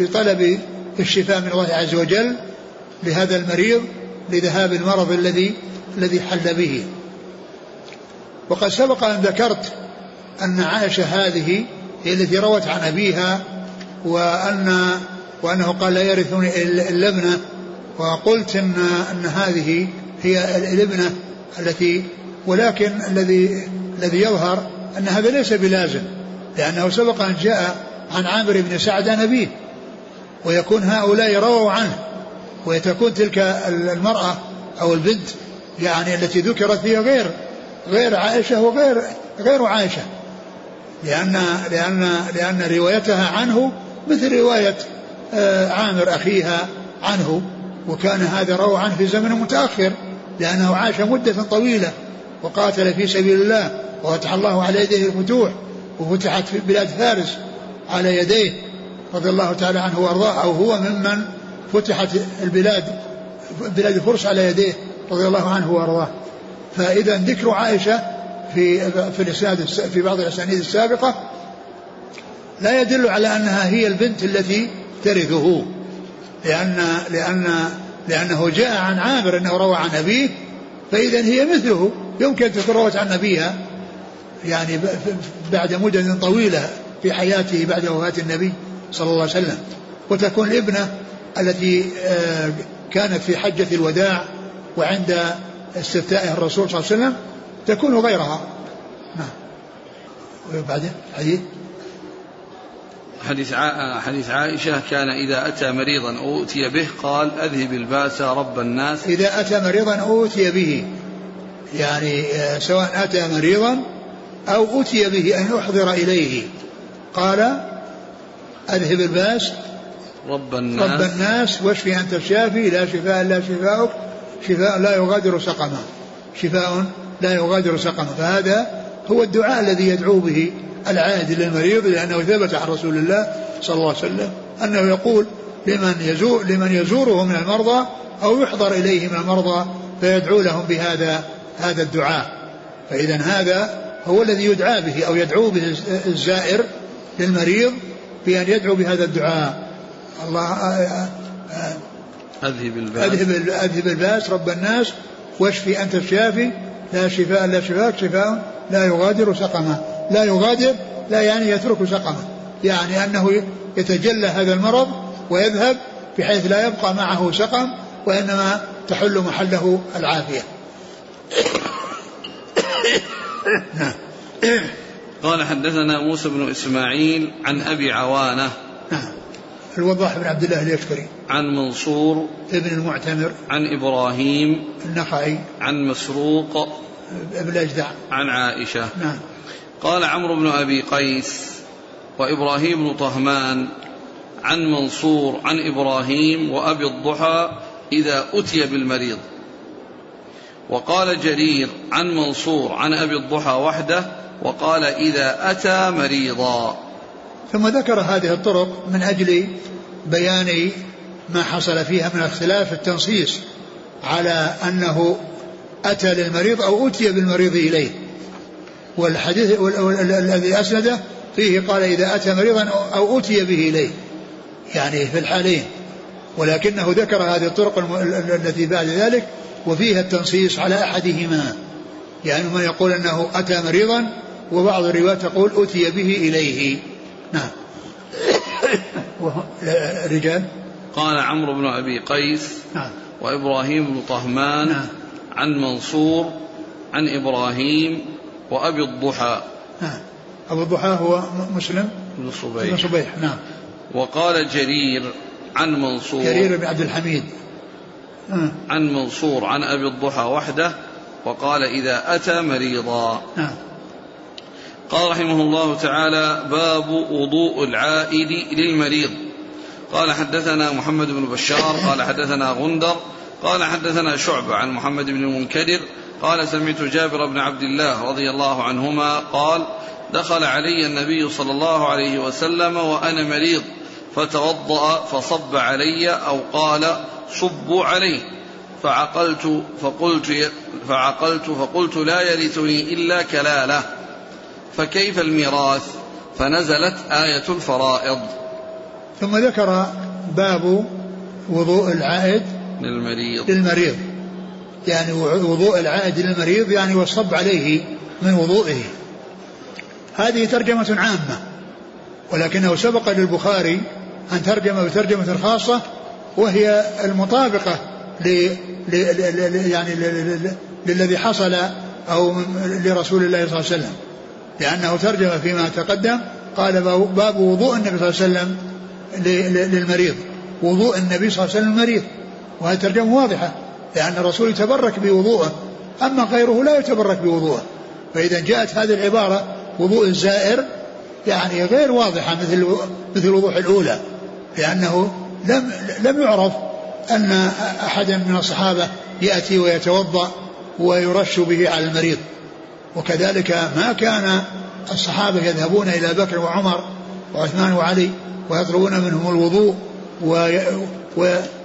بطلب الشفاء من الله عز وجل لهذا المريض لذهاب المرض الذي الذي حل به. وقد سبق أن ذكرت أن عائشة هذه هي التي روت عن أبيها وأن وأنه قال لا يرثني إلا ابنه وقلت إن إن هذه هي الابنة التي ولكن الذي الذي يظهر أن هذا ليس بلازم لأنه سبق أن جاء عن عامر بن سعد عن أبيه ويكون هؤلاء رووا عنه وتكون تلك المرأة أو البنت يعني التي ذكرت فيها غير غير عائشة وغير غير عائشة لأن لأن لأن روايتها عنه مثل رواية آه، عامر أخيها عنه وكان هذا روى عنه في زمن متأخر لأنه عاش مدة طويلة وقاتل في سبيل الله وفتح الله على يديه الفتوح وفتحت في بلاد فارس على يديه رضي الله تعالى عنه وأرضاه أو هو ممن فتحت البلاد بلاد الفرس على يديه رضي الله عنه وأرضاه. فإذا ذكر عائشة في في الإسناد في بعض الأسانيد السابقة لا يدل على أنها هي البنت التي ترثه لأن لأن لأنه جاء عن عامر أنه روى عن أبيه فإذا هي مثله. يمكن تكون روت عن أبيها يعني بعد مدة طويلة. في حياته بعد وفاة النبي صلى الله عليه وسلم وتكون الابنة التي آه، كانت في حجة الوداع وعند استفتائه الرسول صلى الله عليه وسلم تكون غيرها. نعم. وبعدين؟ حديث؟ حديث حديث عائشة كان إذا أتى مريضا أو أتي به قال أذهب الباس رب الناس. إذا أتى مريضا أوتي به يعني آه، سواء أتى مريضا أو أتي به أن يحضر إليه. قال أذهب الباس رب الناس. رب الناس واشفي أنت الشافي لا شفاء إلا شفاؤك شفاء لا يغادر سقما شفاء لا يغادر سقما. فهذا هو الدعاء الذي يدعو به العائد للمريض لأنه ثبت عن رسول الله صلى الله عليه وسلم أنه يقول لمن يزور لمن يزوره من المرضى أو يحضر إليه من المرضى فيدعو لهم بهذا هذا الدعاء. فإذا هذا هو الذي يدعى به أو يدعو به الزائر للمريض بأن يدعو بهذا الدعاء الله أذهب الباس أذهب, أذهب الباس رب الناس واشفي أنت الشافي لا شفاء لا شفاء شفاء لا يغادر سقما لا يغادر لا يعني يترك سقما يعني أنه يتجلى هذا المرض ويذهب بحيث لا يبقى معه سقم وإنما تحل محله العافية نعم قال حدثنا موسى بن إسماعيل عن أبي عوانة نعم. الوضاح بن عبد الله اليشكري. عن منصور ابن المعتمر. عن إبراهيم النخعي. عن مسروق ابن الأجدع. عن عائشة. نعم. قال عمرو بن أبي قيس وإبراهيم بن طهمان عن منصور عن إبراهيم وأبي الضحى إذا أتي بالمريض. وقال جرير عن منصور عن أبي الضحى وحده وقال إذا أتى مريضا. ثم ذكر هذه الطرق من أجل بيان ما حصل فيها من اختلاف التنصيص على أنه أتى للمريض أو أتي بالمريض إليه. والحديث الذي أسنده فيه قال إذا أتى مريضا أو أتي به إليه. يعني في الحالين. ولكنه ذكر هذه الطرق التي بعد ذلك وفيها التنصيص على أحدهما. يعني من يقول أنه أتى مريضا وبعض الروايات تقول أتي به إليه. نعم. رجال؟ قال عمرو بن أبي قيس نعم. وإبراهيم بن طهمان نعم. عن منصور عن إبراهيم وأبي الضحى. نعم. أبو الضحى هو مسلم؟ بن صبيح. بن صبيح نعم. وقال جرير عن منصور. جرير بن عبد الحميد. نعم. عن منصور عن أبي الضحى وحده وقال إذا أتى مريضا. نعم. قال رحمه الله تعالى باب وضوء العائد للمريض. قال حدثنا محمد بن بشار قال حدثنا غندر قال حدثنا شعبة عن محمد بن المنكدر قال سمعت جابر بن عبد الله رضي الله عنهما قال دخل علي النبي صلى الله عليه وسلم وأنا مريض فتوضأ فصب علي أو قال صبوا عليه فعقلت فقلت فعقلت فقلت لا يرثني إلا كلالة. فكيف الميراث؟ فنزلت آية الفرائض. ثم ذكر باب وضوء العائد للمريض. للمريض. يعني وضوء العائد للمريض يعني والصب عليه من وضوئه. هذه ترجمة عامة ولكنه سبق للبخاري أن ترجم بترجمة خاصة وهي المطابقة ل يعني للذي حصل أو لرسول الله صلى الله عليه وسلم. لأنه ترجم فيما تقدم قال باب وضوء النبي صلى الله عليه وسلم للمريض. وضوء النبي صلى الله عليه وسلم المريض وهذه ترجمة واضحة لأن الرسول يتبرك بوضوءه. أما غيره لا يتبرك بوضوءه. فإذا جاءت هذه العبارة وضوء الزائر يعني غير واضحة مثل مثل الوضوح الأولى. لأنه لم لم يعرف أن أحدا من الصحابة يأتي ويتوضأ ويرش به على المريض. وكذلك ما كان الصحابة يذهبون إلى بكر وعمر وعثمان وعلي ويطلبون منهم الوضوء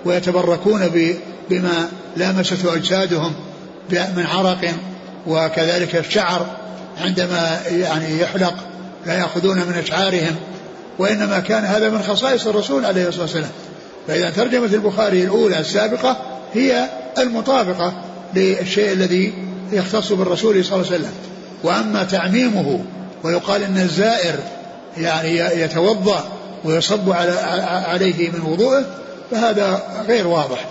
ويتبركون بما لامسته أجسادهم من عرق وكذلك الشعر عندما يعني يحلق لا يأخذون من أشعارهم. وإنما كان هذا من خصائص الرسول عليه الصلاة والسلام. فإذا ترجمة البخاري الأولى السابقة هي المطابقة للشيء الذي يختص بالرسول صلى الله عليه وسلم. وأما تعميمه ويقال أن الزائر يعني يتوضأ ويصب على عليه من وضوءه فهذا غير واضح.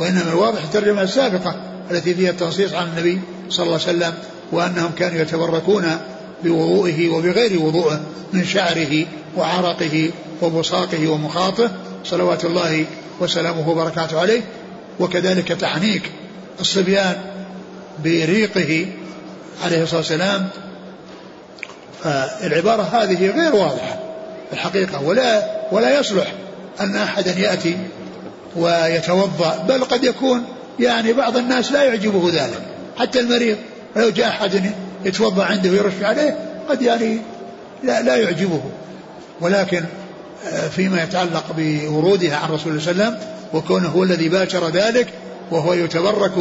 وإنما الواضح الترجمة السابقة التي فيها التنصيص عن النبي صلى الله عليه وسلم وأنهم كانوا يتبركون بوضوئه وبغير وضوءه من شعره وعرقه وبصاقه ومخاطه صلوات الله وسلامه وبركاته عليه وكذلك تحنيك الصبيان بريقه عليه الصلاة والسلام. فالعبارة هذه غير واضحة الحقيقة ولا ولا يصلح أن أحدا يأتي ويتوضأ بل قد يكون يعني بعض الناس لا يعجبه ذلك. حتى المريض لو جاء أحد يتوضأ عنده ويرش عليه قد يعني لا, لا يعجبه. ولكن فيما يتعلق بورودها عن رسول الله صلى الله عليه وسلم وكونه هو الذي باشر ذلك وهو يتبرك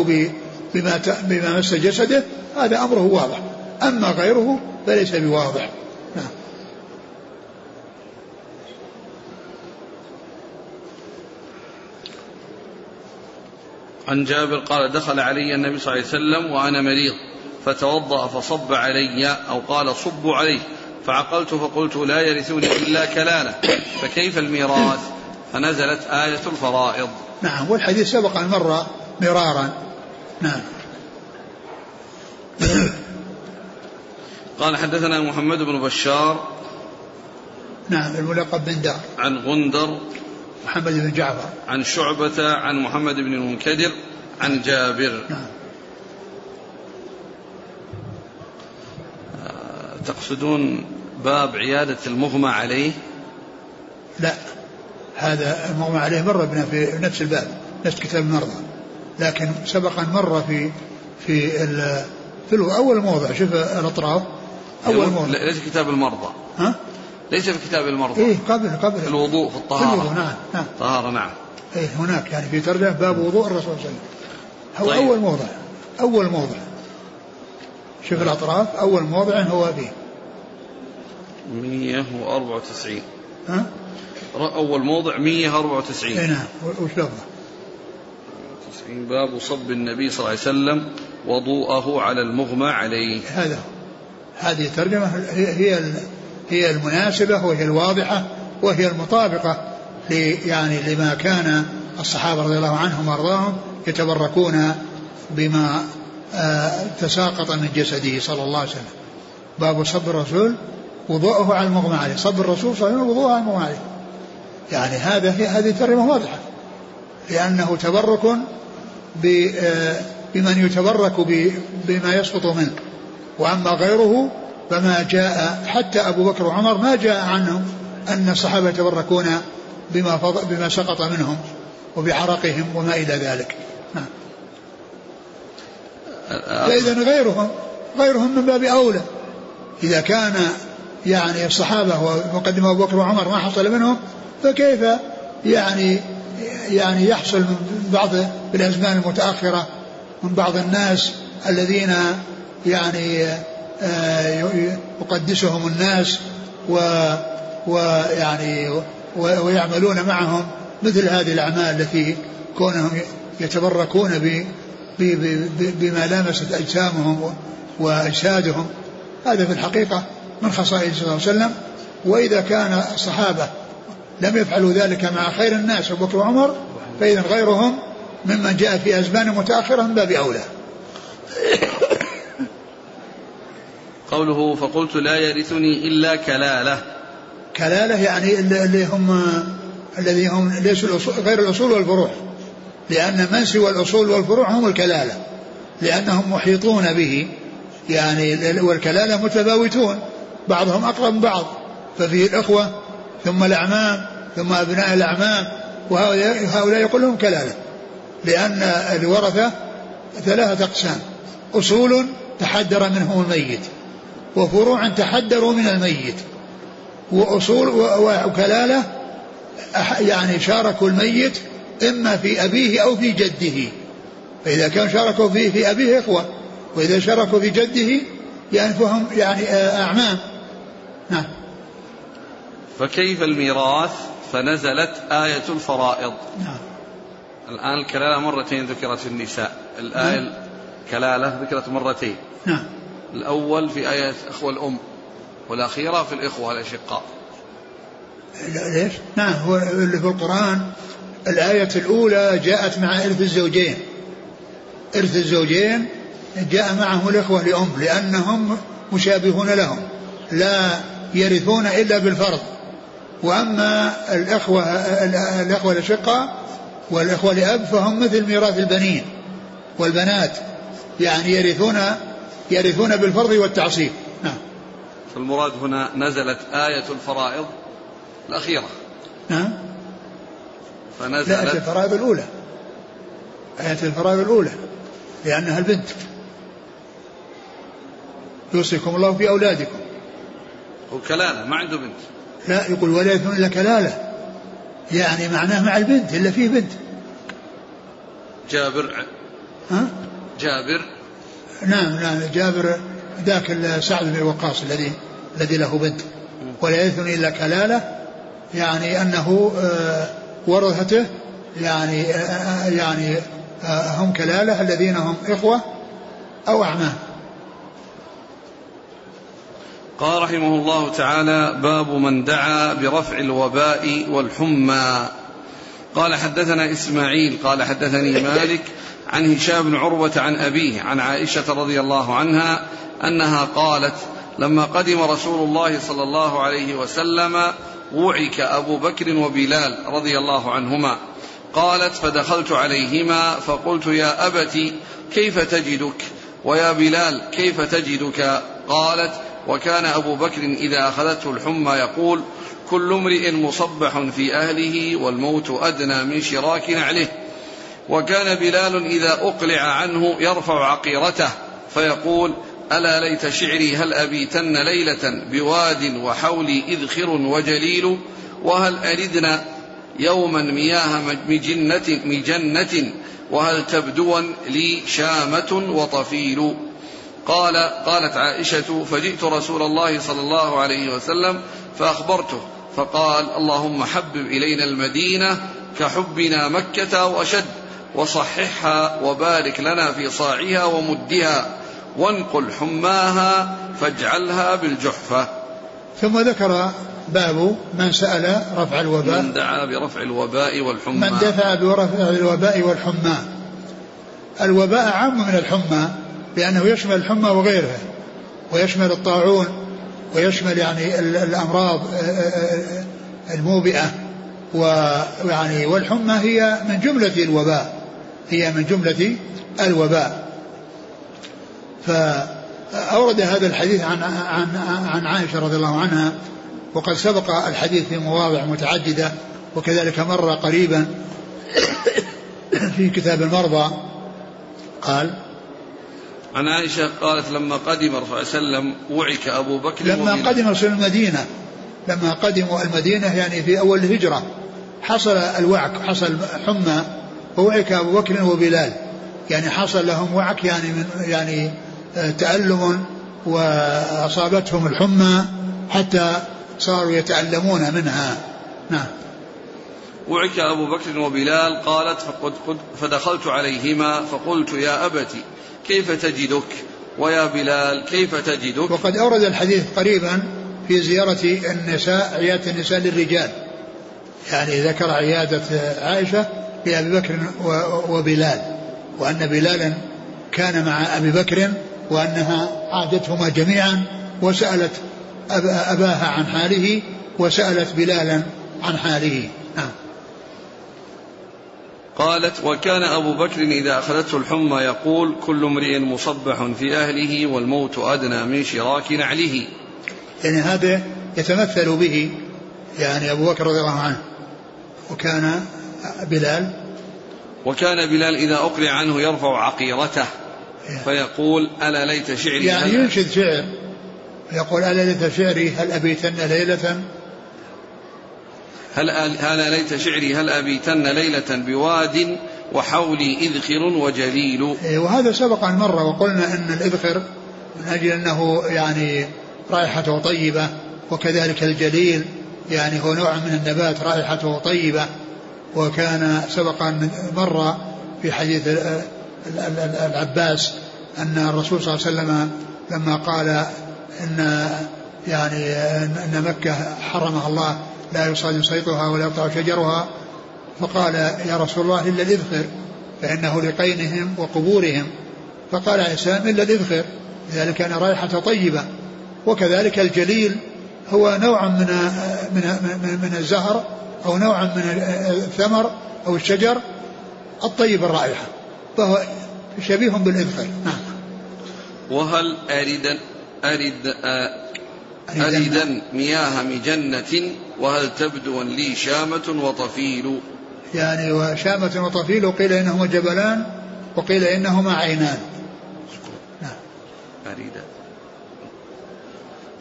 بما بما مس جسده هذا أمره واضح. أما غيره فليس بواضح. نعم. عن جابر قال دخل علي النبي صلى الله عليه وسلم وأنا مريض فتوضأ فصب علي أو قال صبوا عليه فعقلت فقلت لا يرثوني إلا كلاله فكيف الميراث؟ فنزلت آية الفرائض. نعم والحديث سبق أن مر مرارا. نعم. قال حدثنا محمد بن بشار نعم الملقب بن دار. عن غندر محمد بن جعفر. عن شعبة عن محمد بن المنكدر عن جابر. نعم. تقصدون باب عيادة المغمى عليه؟ لا. هذا المغمى عليه مر بنا في نفس الباب نفس كتاب المرضى. لكن سبق أن مر في في ال في أول موضع. شوف الأطراف. أول موضع. ليس كتاب المرضى. ها؟ ليس في كتاب المرضى. إيه قبل قبل في الوضوء في في الطهارة الوضوء نعم نعم. طهارة نعم. إيه هناك يعني في ترجمة باب وضوء الرسول صلى الله عليه وسلم. هو طيب. أول موضع. أول موضع. شوف الأطراف. أول موضع هو فيه 194 ها؟ أول موضع 194 إيه نعم وش لفظه؟ 90 باب صب النبي صلى الله عليه وسلم وضوءه على المغمى عليه هذا هو. هذه الترجمة هي هي المناسبة وهي الواضحة وهي المطابقة يعني لما كان الصحابة رضي الله عنهم وأرضاهم يتبركون بما آه، تساقط من جسده صلى الله عليه وسلم باب صب الرسول وضوءه على المغمى عليه صب الرسول صلى الله عليه وسلم وضوءه على المغمى عليه. يعني هذا هي هذه ترجمة واضحة. لأنه تبرك آه، بمن يتبرك بما يسقط منه. وأما غيره فما جاء حتى أبو بكر وعمر ما جاء عنهم أن الصحابة يتبركون بما, بما سقط منهم وبعرقهم وما إلى ذلك. نعم. فإذا غيرهم غيرهم من باب أولى. إذا كان يعني الصحابة ومقدم أبو بكر وعمر ما حصل منهم فكيف يعني يعني يحصل من بعض بالأزمان المتأخرة من بعض الناس الذين يعني آه، يقدسهم الناس و ويعني ويعملون معهم مثل هذه الأعمال التي كونهم يتبركون بما لامست أجسامهم وأجسادهم. هذا في الحقيقة من خصائص صلى الله عليه وسلم وإذا كان الصحابة لم يفعلوا ذلك مع خير الناس أبو بكر وعمر فإذا غيرهم ممن جاء في أزمان متأخرة من باب أولى. قوله فقلت لا يرثني إلا كلالة. كلالة يعني اللي هم الذي هم ليسوا الأصول غير الأصول والفروع. لأن من سوى الأصول والفروع هم الكلالة. لأنهم محيطون به. يعني والكلالة متفاوتون. بعضهم أقرب من بعض ففيه الأخوة ثم الأعمام ثم أبناء الأعمام وهؤلاء هؤلاء يقول لهم كلالة لأن الورثة ثلاثة أقسام أصول تحدر منهم الميت وفروع تحدروا من الميت وأصول وكلالة يعني شاركوا الميت إما في أبيه أو في جده فإذا كان شاركوا فيه في أبيه إخوة وإذا شاركوا في جده يعني فهم يعني آه، أعمام. نعم. فكيف الميراث؟ فنزلت آية الفرائض. نعم. الآن الكلالة مرتين ذكرت في النساء. الآية الكلالة ذكرت مرتين. نعم. الأول في آية أخوة الأم والأخيرة في الإخوة الأشقاء ليش؟ نعم هو اللي في القرآن الآية الأولى جاءت مع إرث الزوجين. إرث الزوجين جاء معهم الإخوة لأم لأنهم مشابهون لهم. لا يرثون إلا بالفرض. وأما الإخوة الإخوة الأشقاء والإخوة لأب فهم مثل ميراث البنين والبنات. يعني يرثون يرثون بالفرض والتعصيب. نعم. فالمراد هنا نزلت آية الفرائض الأخيرة. نعم. لا آية فنزلت الفرائض الأولى. آية الفرائض الأولى. لأنها البنت. يوصيكم الله في أولادكم. وكلالة ما عنده بنت. لا يقول ولا يكون إلا كلالة. يعني معناه مع البنت إلا فيه بنت. جابر ها؟ جابر. نعم نعم جابر ذاك سعد بن وقاص الذي الذي له بنت. ولا يثن إلا كلالة يعني أنه آه، ورثته يعني آه، يعني آه، هم كلالة الذين هم إخوة أو أعمام. قال رحمه الله تعالى باب من دعا برفع الوباء والحمى. قال حدثنا إسماعيل قال حدثني مالك عن هشام بن عروة عن أبيه عن عائشة رضي الله عنها أنها قالت لما قدم رسول الله صلى الله عليه وسلم وعك أبو بكر وبلال رضي الله عنهما قالت فدخلت عليهما فقلت يا أبت كيف تجدك؟ ويا بلال كيف تجدك؟ قالت وكان أبو بكر إذا أخذته الحمى يقول كل امرئ مصبح في أهله والموت أدنى من شراك نعله وكان بلال إذا أقلع عنه يرفع عقيرته فيقول ألا ليت شعري هل أبيتن ليلة بواد وحولي إذخر وجليل وهل أردنا يوما مياه مجنة, مجنة وهل تبدون لي شامة وطفيل قال قالت عائشة فجئت رسول الله صلى الله عليه وسلم فأخبرته فقال اللهم حبب إلينا المدينة كحبنا مكة أو أشد وصححها وبارك لنا في صاعها ومدها وانقل حماها فاجعلها بالجحفة. ثم ذكر باب من سأل رفع الوباء. من دعا برفع الوباء والحمى. من دفع برفع الوباء والحمى. الوباء عام من الحمى. لأنه يشمل الحمى وغيرها ويشمل الطاعون ويشمل يعني الأمراض الموبئة ويعني والحمى هي من جملة الوباء هي من جملة الوباء. فأورد هذا الحديث عن عن عن عائشة رضي الله عنها وقد سبق الحديث في مواضع متعددة وكذلك مر قريبا في كتاب المرضى قال عن عائشة قالت لما قدم صلى الله عليه وسلم وعك أبو بكر لما قدم رسول المدينة لما قدموا المدينة يعني في أول الهجرة حصل الوعك حصل حمى ووعك أبو بكر وبلال. يعني حصل لهم وعك يعني من يعني آه، تألم وأصابتهم الحمى حتى صاروا يتألمون منها. نعم. وعك أبو بكر وبلال قالت فقد فدخلت عليهما فقلت يا أبت كيف تجدك؟ ويا بلال كيف تجدك؟ وقد أورد الحديث قريبا في زيارة النساء عيادة النساء للرجال. يعني ذكر عيادة عائشة لأبي بكر وبلال وأن بلالا كان مع أبي بكر وأنها عادتهما جميعا وسألت أباها عن حاله وسألت بلالا عن حاله. قالت وكان أبو بكر إذا أخذته الحمى يقول كل امرئ مصبح في أهله والموت أدنى من شراك نعله. يعني هذا يتمثل به يعني أبو بكر رضي الله عنه. وكان بلال؟ وكان بلال إذا أقلع عنه يرفع عقيرته فيقول ألا ليت شعري يعني ينشد شعر يقول ألا ليت شعري هل أبيتن ليلة؟ هل هل ليت شعري هل أبيتن ليلة بواد وحولي إذخر وجليل؟ إيه، وهذا سبق أن مر وقلنا أن الإذخر من أجل أنه يعني رائحته طيبة وكذلك الجليل يعني هو نوع من النبات رائحته طيبة. وكان سبق أن مر في حديث العباس أن الرسول صلى الله عليه وسلم لما قال إن يعني أن مكة حرمها الله لا يصاد صيدها ولا يقطع شجرها فقال يا رسول الله إلا الإذخر فإنه لقينهم وقبورهم. فقال عيسى إلا الإذخر لذلك كان رائحة طيبة. وكذلك الجليل هو نوع من من من, من الزهر أو نوع من الثمر أو الشجر الطيب الرائحة فهو شبيه بالإذخر. نعم. وهل أرد أرد أردا مياه مجنة وهل تبدو لي شامة وطفيل؟ يعني وشامة وطفيل قيل إنهما جبلان وقيل إنهما عينان. نعم. أريدا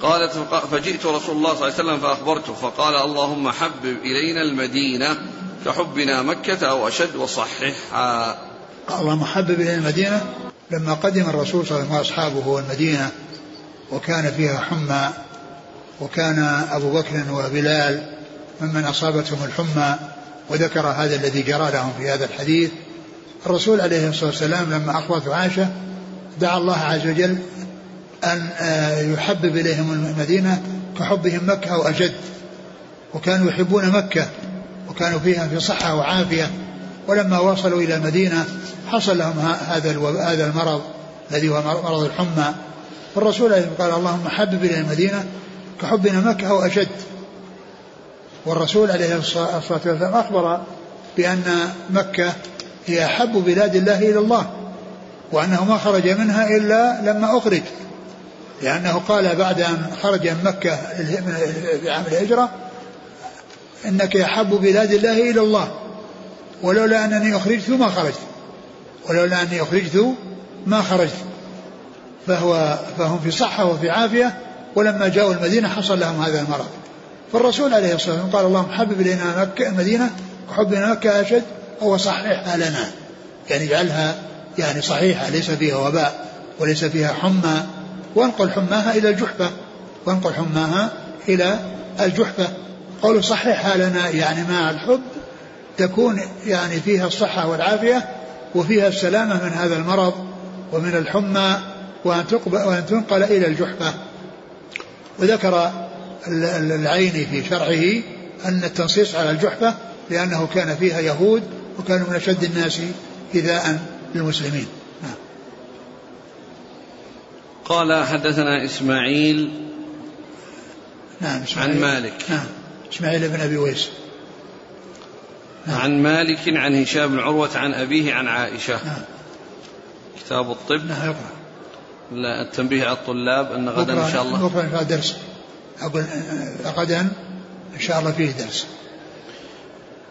قالت فجئت رسول الله صلى الله عليه وسلم فأخبرته فقال اللهم حبب إلينا المدينة كحبنا مكة أو أشد وصححها. قال اللهم حبب إلينا المدينة. لما قدم الرسول صلى الله عليه وسلم وأصحابه المدينة وكان فيها حمى وكان أبو بكر وبلال ممن أصابتهم الحمى وذكر هذا الذي جرى لهم في هذا الحديث. الرسول عليه الصلاة والسلام لما أخبرته عائشة دعا الله عز وجل أن آه، يحبب إليهم المدينة كحبهم مكة أو أشد وكانوا يحبون مكة وكانوا فيها في صحة وعافية. ولما وصلوا إلى المدينة حصل لهم هذا هذا المرض الذي هو مرض الحمى. فالرسول قال اللهم حبب إلى المدينة كحبنا مكة أو أشد. والرسول عليه الصلاة والسلام أخبر بأن مكة هي أحب بلاد الله إلى الله وأنه ما خرج منها إلا لما أخرج. لأنه قال بعد أن خرج من مكة في عام الهجرة إنك أحب بلاد الله إلى الله. ولولا أنني أخرجت ما خرجت. ولولا أني أخرجت ما خرجت. فهو فهم في صحة وفي عافية. ولما جاءوا المدينة حصل لهم هذا المرض. فالرسول عليه الصلاة والسلام قال اللهم حبب إلينا مكة المدينة وحبنا مكة أشد هو صححها لنا يعني اجعلها يعني صحيحة ليس فيها وباء وليس فيها حمى. وأنقل حماها إلى الجحفة. وأنقل حماها إلى الجحفة. قول صححها لنا يعني مع الحب تكون يعني فيها الصحة والعافية وفيها السلامة من هذا المرض ومن الحمى وأن تنقل إلى الجحفة. وذكر العيني في شرحه أن التنصيص على الجحفة لأنه كان فيها يهود وكانوا من أشد الناس إيذاء للمسلمين. نعم. قال حدثنا إسماعيل نعم إسماعيل. عن مالك. نعم إسماعيل بن أبي ويس. نعم. عن مالك عن هشام بن عروة عن أبيه عن عائشة. نعم. كتاب الطب. نعم يقرأ. التنبيه على الطلاب أن غدا إن شاء الله. بكرة إن شاء الله درس أقول غدا إن شاء الله فيه درس.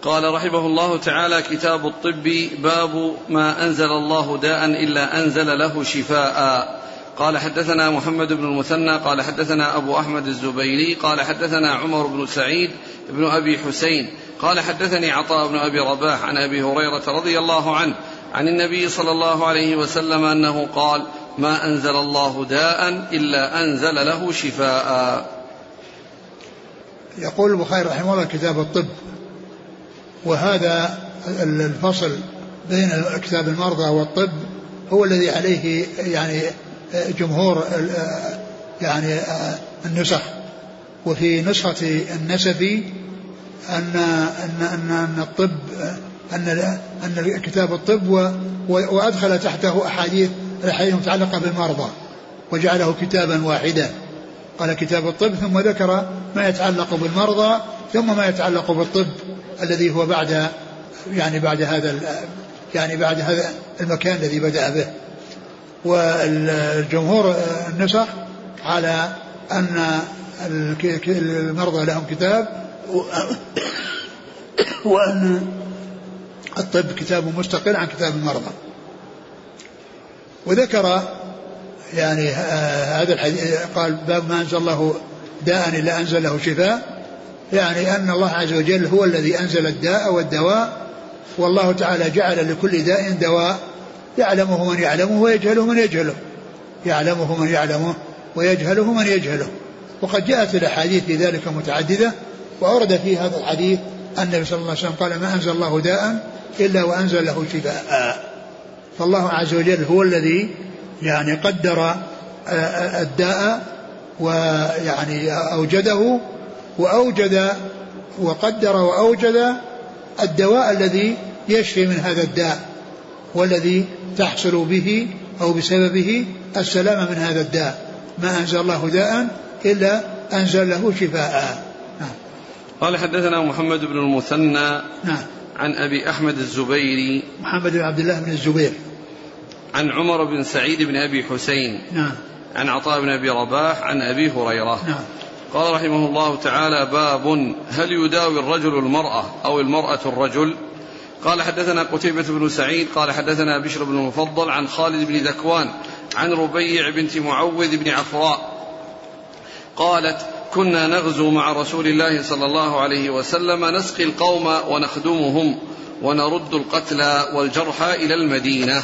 قال رحمه الله تعالى كتاب الطب باب ما أنزل الله داء إلا أنزل له شفاء. قال حدثنا محمد بن المثنى قال حدثنا أبو أحمد الزبيري قال حدثنا عمر بن سعيد بن أبي حسين قال حدثني عطاء بن أبي رباح عن أبي هريرة رضي الله عنه عن النبي صلى الله عليه وسلم أنه قال ما أنزل الله داء إلا أنزل له شفاء. يقول البخاري رحمه الله كتاب الطب وهذا الفصل بين كتاب المرضى والطب هو الذي عليه يعني جمهور يعني النسخ. وفي نسخة النسفي أن أن أن, أن الطب أن أن كتاب الطب وأدخل تحته أحاديث الأحاديث المتعلقة بالمرضى وجعله كتابا واحدا. قال كتاب الطب ثم ذكر ما يتعلق بالمرضى ثم ما يتعلق بالطب الذي هو بعد يعني بعد هذا يعني بعد هذا المكان الذي بدأ به. والجمهور النسخ على أن المرضى لهم كتاب وأن الطب كتاب مستقل عن كتاب المرضى. وذكر يعني هذا الحديث قال باب ما أنزل الله داء إلا أنزل له شفاء. يعني أن الله عز وجل هو الذي أنزل الداء والدواء والله تعالى جعل لكل داء دواء. يعلمه من يعلمه ويجهله من يجهله. يعلمه من يعلمه ويجهله من يجهله. وقد جاءت الأحاديث في ذلك متعددة وأورد في هذا الحديث النبي صلى الله عليه وسلم قال ما أنزل الله داء إلا وأنزل له شفاء. فالله عز وجل هو الذي يعني قدر الداء ويعني أوجده وأوجد وقدر وأوجد الدواء الذي يشفي من هذا الداء والذي تحصل به أو بسببه السلامة من هذا الداء. ما أنزل الله داء إلا أنزل له شفاء. نعم. قال حدثنا محمد بن المثنى نعم. عن أبي أحمد الزبيري. محمد بن عبد الله بن الزبير. عن عمر بن سعيد بن أبي حسين نعم. عن عطاء بن أبي رباح عن أبي هريرة. نعم. قال رحمه الله تعالى باب هل يداوي الرجل المرأة أو المرأة الرجل؟ قال حدثنا قتيبة بن سعيد قال حدثنا بشر بن المفضل عن خالد بن ذكوان عن ربيع بنت معوذ بن عفراء. قالت كنا نغزو مع رسول الله صلى الله عليه وسلم نسقي القوم ونخدمهم ونرد القتلى والجرحى إلى المدينة.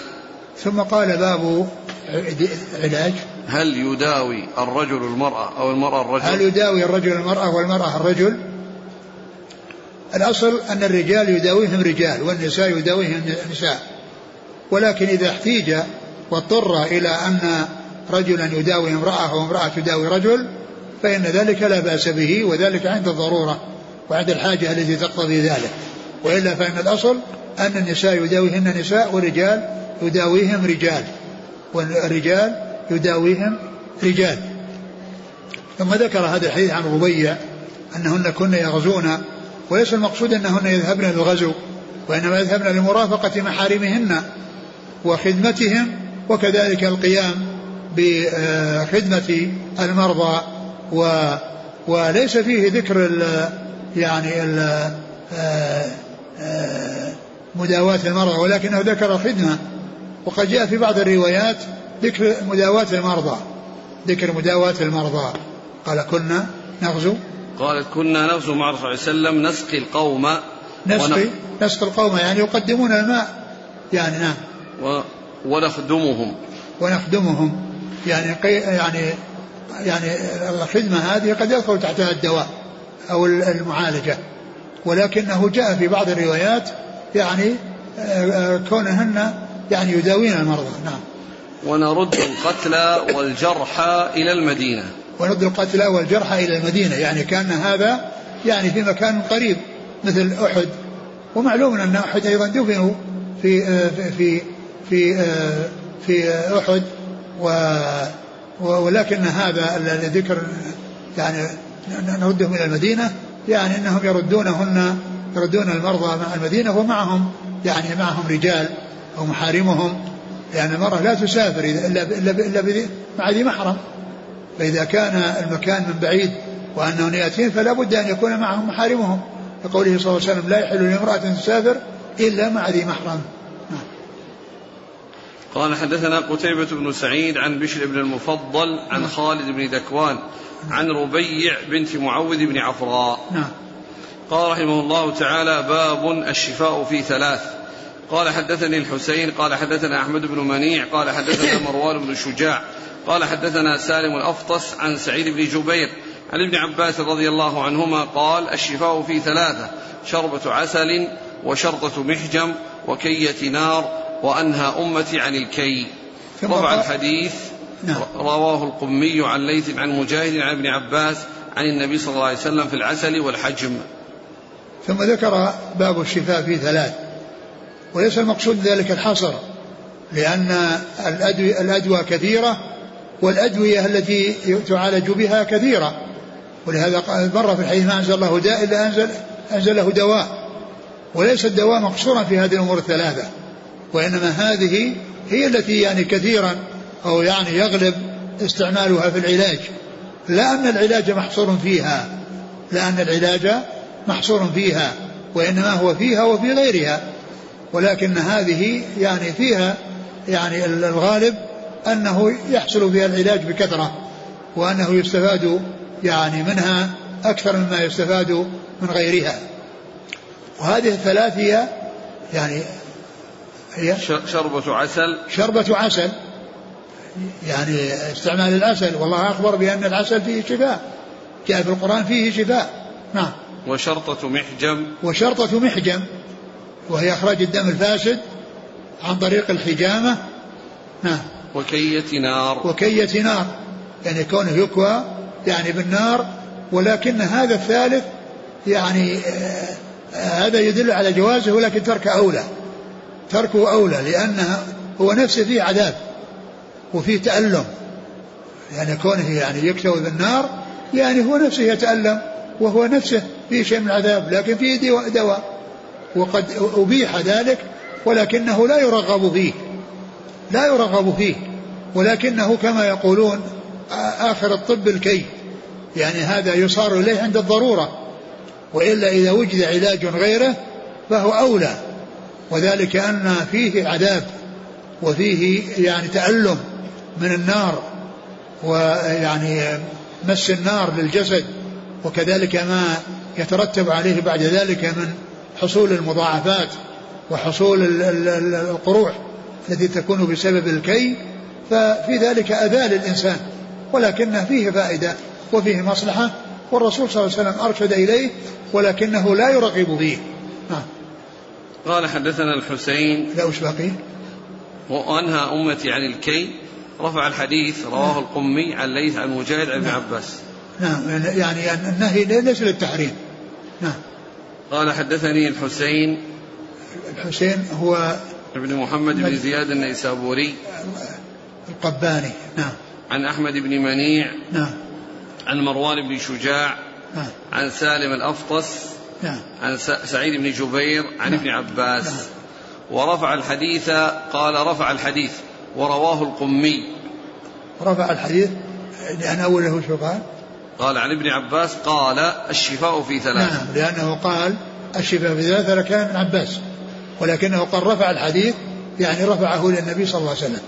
ثم قال باب علاج هل يداوي الرجل المرأة أو المرأة الرجل؟ هل يداوي الرجل المرأة والمرأة الرجل؟ الأصل أن الرجال يداويهم رجال والنساء يداويهم نساء. ولكن إذا احتيج واضطر إلى أن رجلا يداوي امرأة وامرأة تداوي رجل فإن ذلك لا بأس به وذلك عند الضرورة وعند الحاجة التي تقتضي ذلك. وإلا فإن الأصل أن النساء يداويهن نساء والرجال يداويهم رجال. والرجال يداويهم رجال. ثم ذكر هذا الحديث عن ربيع أنهن كن يغزون وليس المقصود أنهن يذهبن للغزو وإنما يذهبن لمرافقة محارمهن وخدمتهم وكذلك القيام بخدمة المرضى و وليس فيه ذكر ال يعني ال آه، آه، مداواة المرضى ولكنه ذكر الخدمة وقد جاء في بعض الروايات ذكر مداواة المرضى. ذكر مداواة المرضى. قال كنا نغزو. قالت كنا نغزو مع الرسول صلى الله عليه وسلم نسقي القوم. نسقي نسقي القوم يعني يقدمون الماء. يعني نعم. و ونخدمهم. ونخدمهم. يعني يعني يعني الخدمة هذه قد يدخل تحتها الدواء أو المعالجة. ولكنه جاء في بعض الروايات يعني آه، آه، كونهن يعني يداوين المرضى نعم. ونرد القتلى والجرحى إلى المدينة. ونرد القتلى والجرحى إلى المدينة يعني كان هذا يعني في مكان قريب مثل أحد. ومعلوم أن أحد أيضا دفنوا في في في في أحد و ولكن هذا الذي ذكر يعني نردهم إلى المدينة يعني أنهم يردونهن يردون المرضى مع المدينة ومعهم يعني معهم رجال. أو محارمهم يعني المرأة لا تسافر إلا إلا إلا مع ذي محرم. فإذا كان المكان من بعيد وأنهم يأتين فلا بد أن يكون معهم محارمهم. لقوله صلى الله عليه وسلم لا يحل لامرأة تسافر إلا مع ذي محرم. قال حدثنا قتيبة بن سعيد عن بشر بن المفضل عن خالد بن ذكوان عن ربيع بنت معوذ بن عفراء. نعم. قال رحمه الله تعالى باب الشفاء في ثلاث. قال حدثني الحسين قال حدثنا أحمد بن منيع قال حدثنا مروان بن شجاع قال حدثنا سالم الأفطس عن سعيد بن جبير عن ابن عباس رضي الله عنهما قال الشفاء في ثلاثة شربة عسل وشرطة محجم وكية نار وأنهى أمتي عن الكي. رفع الحديث نعم. رواه القمي عن ليث عن مجاهد عن ابن عباس عن النبي صلى الله عليه وسلم في العسل والحجم. ثم ذكر باب الشفاء في ثلاث. وليس المقصود ذلك الحصر لأن الأدوية كثيرة والأدوية التي تعالج بها كثيرة. ولهذا مر في الحديث ما أنزل الله داء إلا أنزل أنزله دواء. وليس الدواء مقصورا في هذه الأمور الثلاثة وإنما هذه هي التي يعني كثيرا أو يعني يغلب استعمالها في العلاج. لا أن العلاج محصور فيها لا أن العلاج محصور فيها وإنما هو فيها وفي غيرها. ولكن هذه يعني فيها يعني الغالب أنه يحصل فيها العلاج بكثرة وأنه يستفاد يعني منها أكثر مما يستفاد من غيرها. وهذه الثلاث هي يعني هي شربة عسل. شربة عسل. يعني استعمال العسل والله أخبر بأن العسل فيه شفاء. جاء في القرآن فيه شفاء. نعم. وشرطة محجم. وشرطة محجم. وهي إخراج الدم الفاسد عن طريق الحجامة. نعم. وكية نار. وكية نار. يعني كونه يكوى يعني بالنار ولكن هذا الثالث يعني آه هذا يدل على جوازه ولكن ترك أولى. تركه أولى لأنه هو نفسه فيه عذاب وفيه تألم. يعني كونه يعني يكتوي بالنار يعني هو نفسه يتألم وهو نفسه فيه شيء من العذاب لكن فيه دواء. وقد أبيح ذلك ولكنه لا يرغب فيه. لا يرغب فيه. ولكنه كما يقولون آخر الطب الكي. يعني هذا يصار إليه عند الضرورة. وإلا إذا وجد علاج غيره فهو أولى. وذلك أن فيه عذاب. وفيه يعني تألم من النار. ويعني مس النار للجسد. وكذلك ما يترتب عليه بعد ذلك من حصول المضاعفات وحصول القروح التي تكون بسبب الكي ففي ذلك أذى للإنسان ولكن فيه فائدة وفيه مصلحة والرسول صلى الله عليه وسلم أرشد إليه ولكنه لا يرغب فيه نعم قال حدثنا الحسين. لا وش باقي؟ وأنهى أمتي عن الكي. رفع الحديث رواه القمي عن ليث عن مجاهد عن ابن نعم. عباس. نعم. يعني النهي ليس للتحريم. نعم. قال حدثني الحسين. الحسين هو ابن محمد بن زياد النيسابوري. القباني. نعم. عن أحمد بن منيع. نعم. عن مروان بن شجاع. نعم. عن سالم الأفطس. نعم. عن سعيد بن جبير. عن نعم. ابن عباس. نعم. ورفع الحديث قال رفع الحديث. ورواه القمي. رفع الحديث لأن أوله شو قال؟ قال عن ابن عباس قال الشفاء في ثلاث نعم لأنه قال الشفاء في ثلاثة لكان ابن عباس ولكنه قال رفع الحديث يعني رفعه إلى النبي صلى الله عليه وسلم.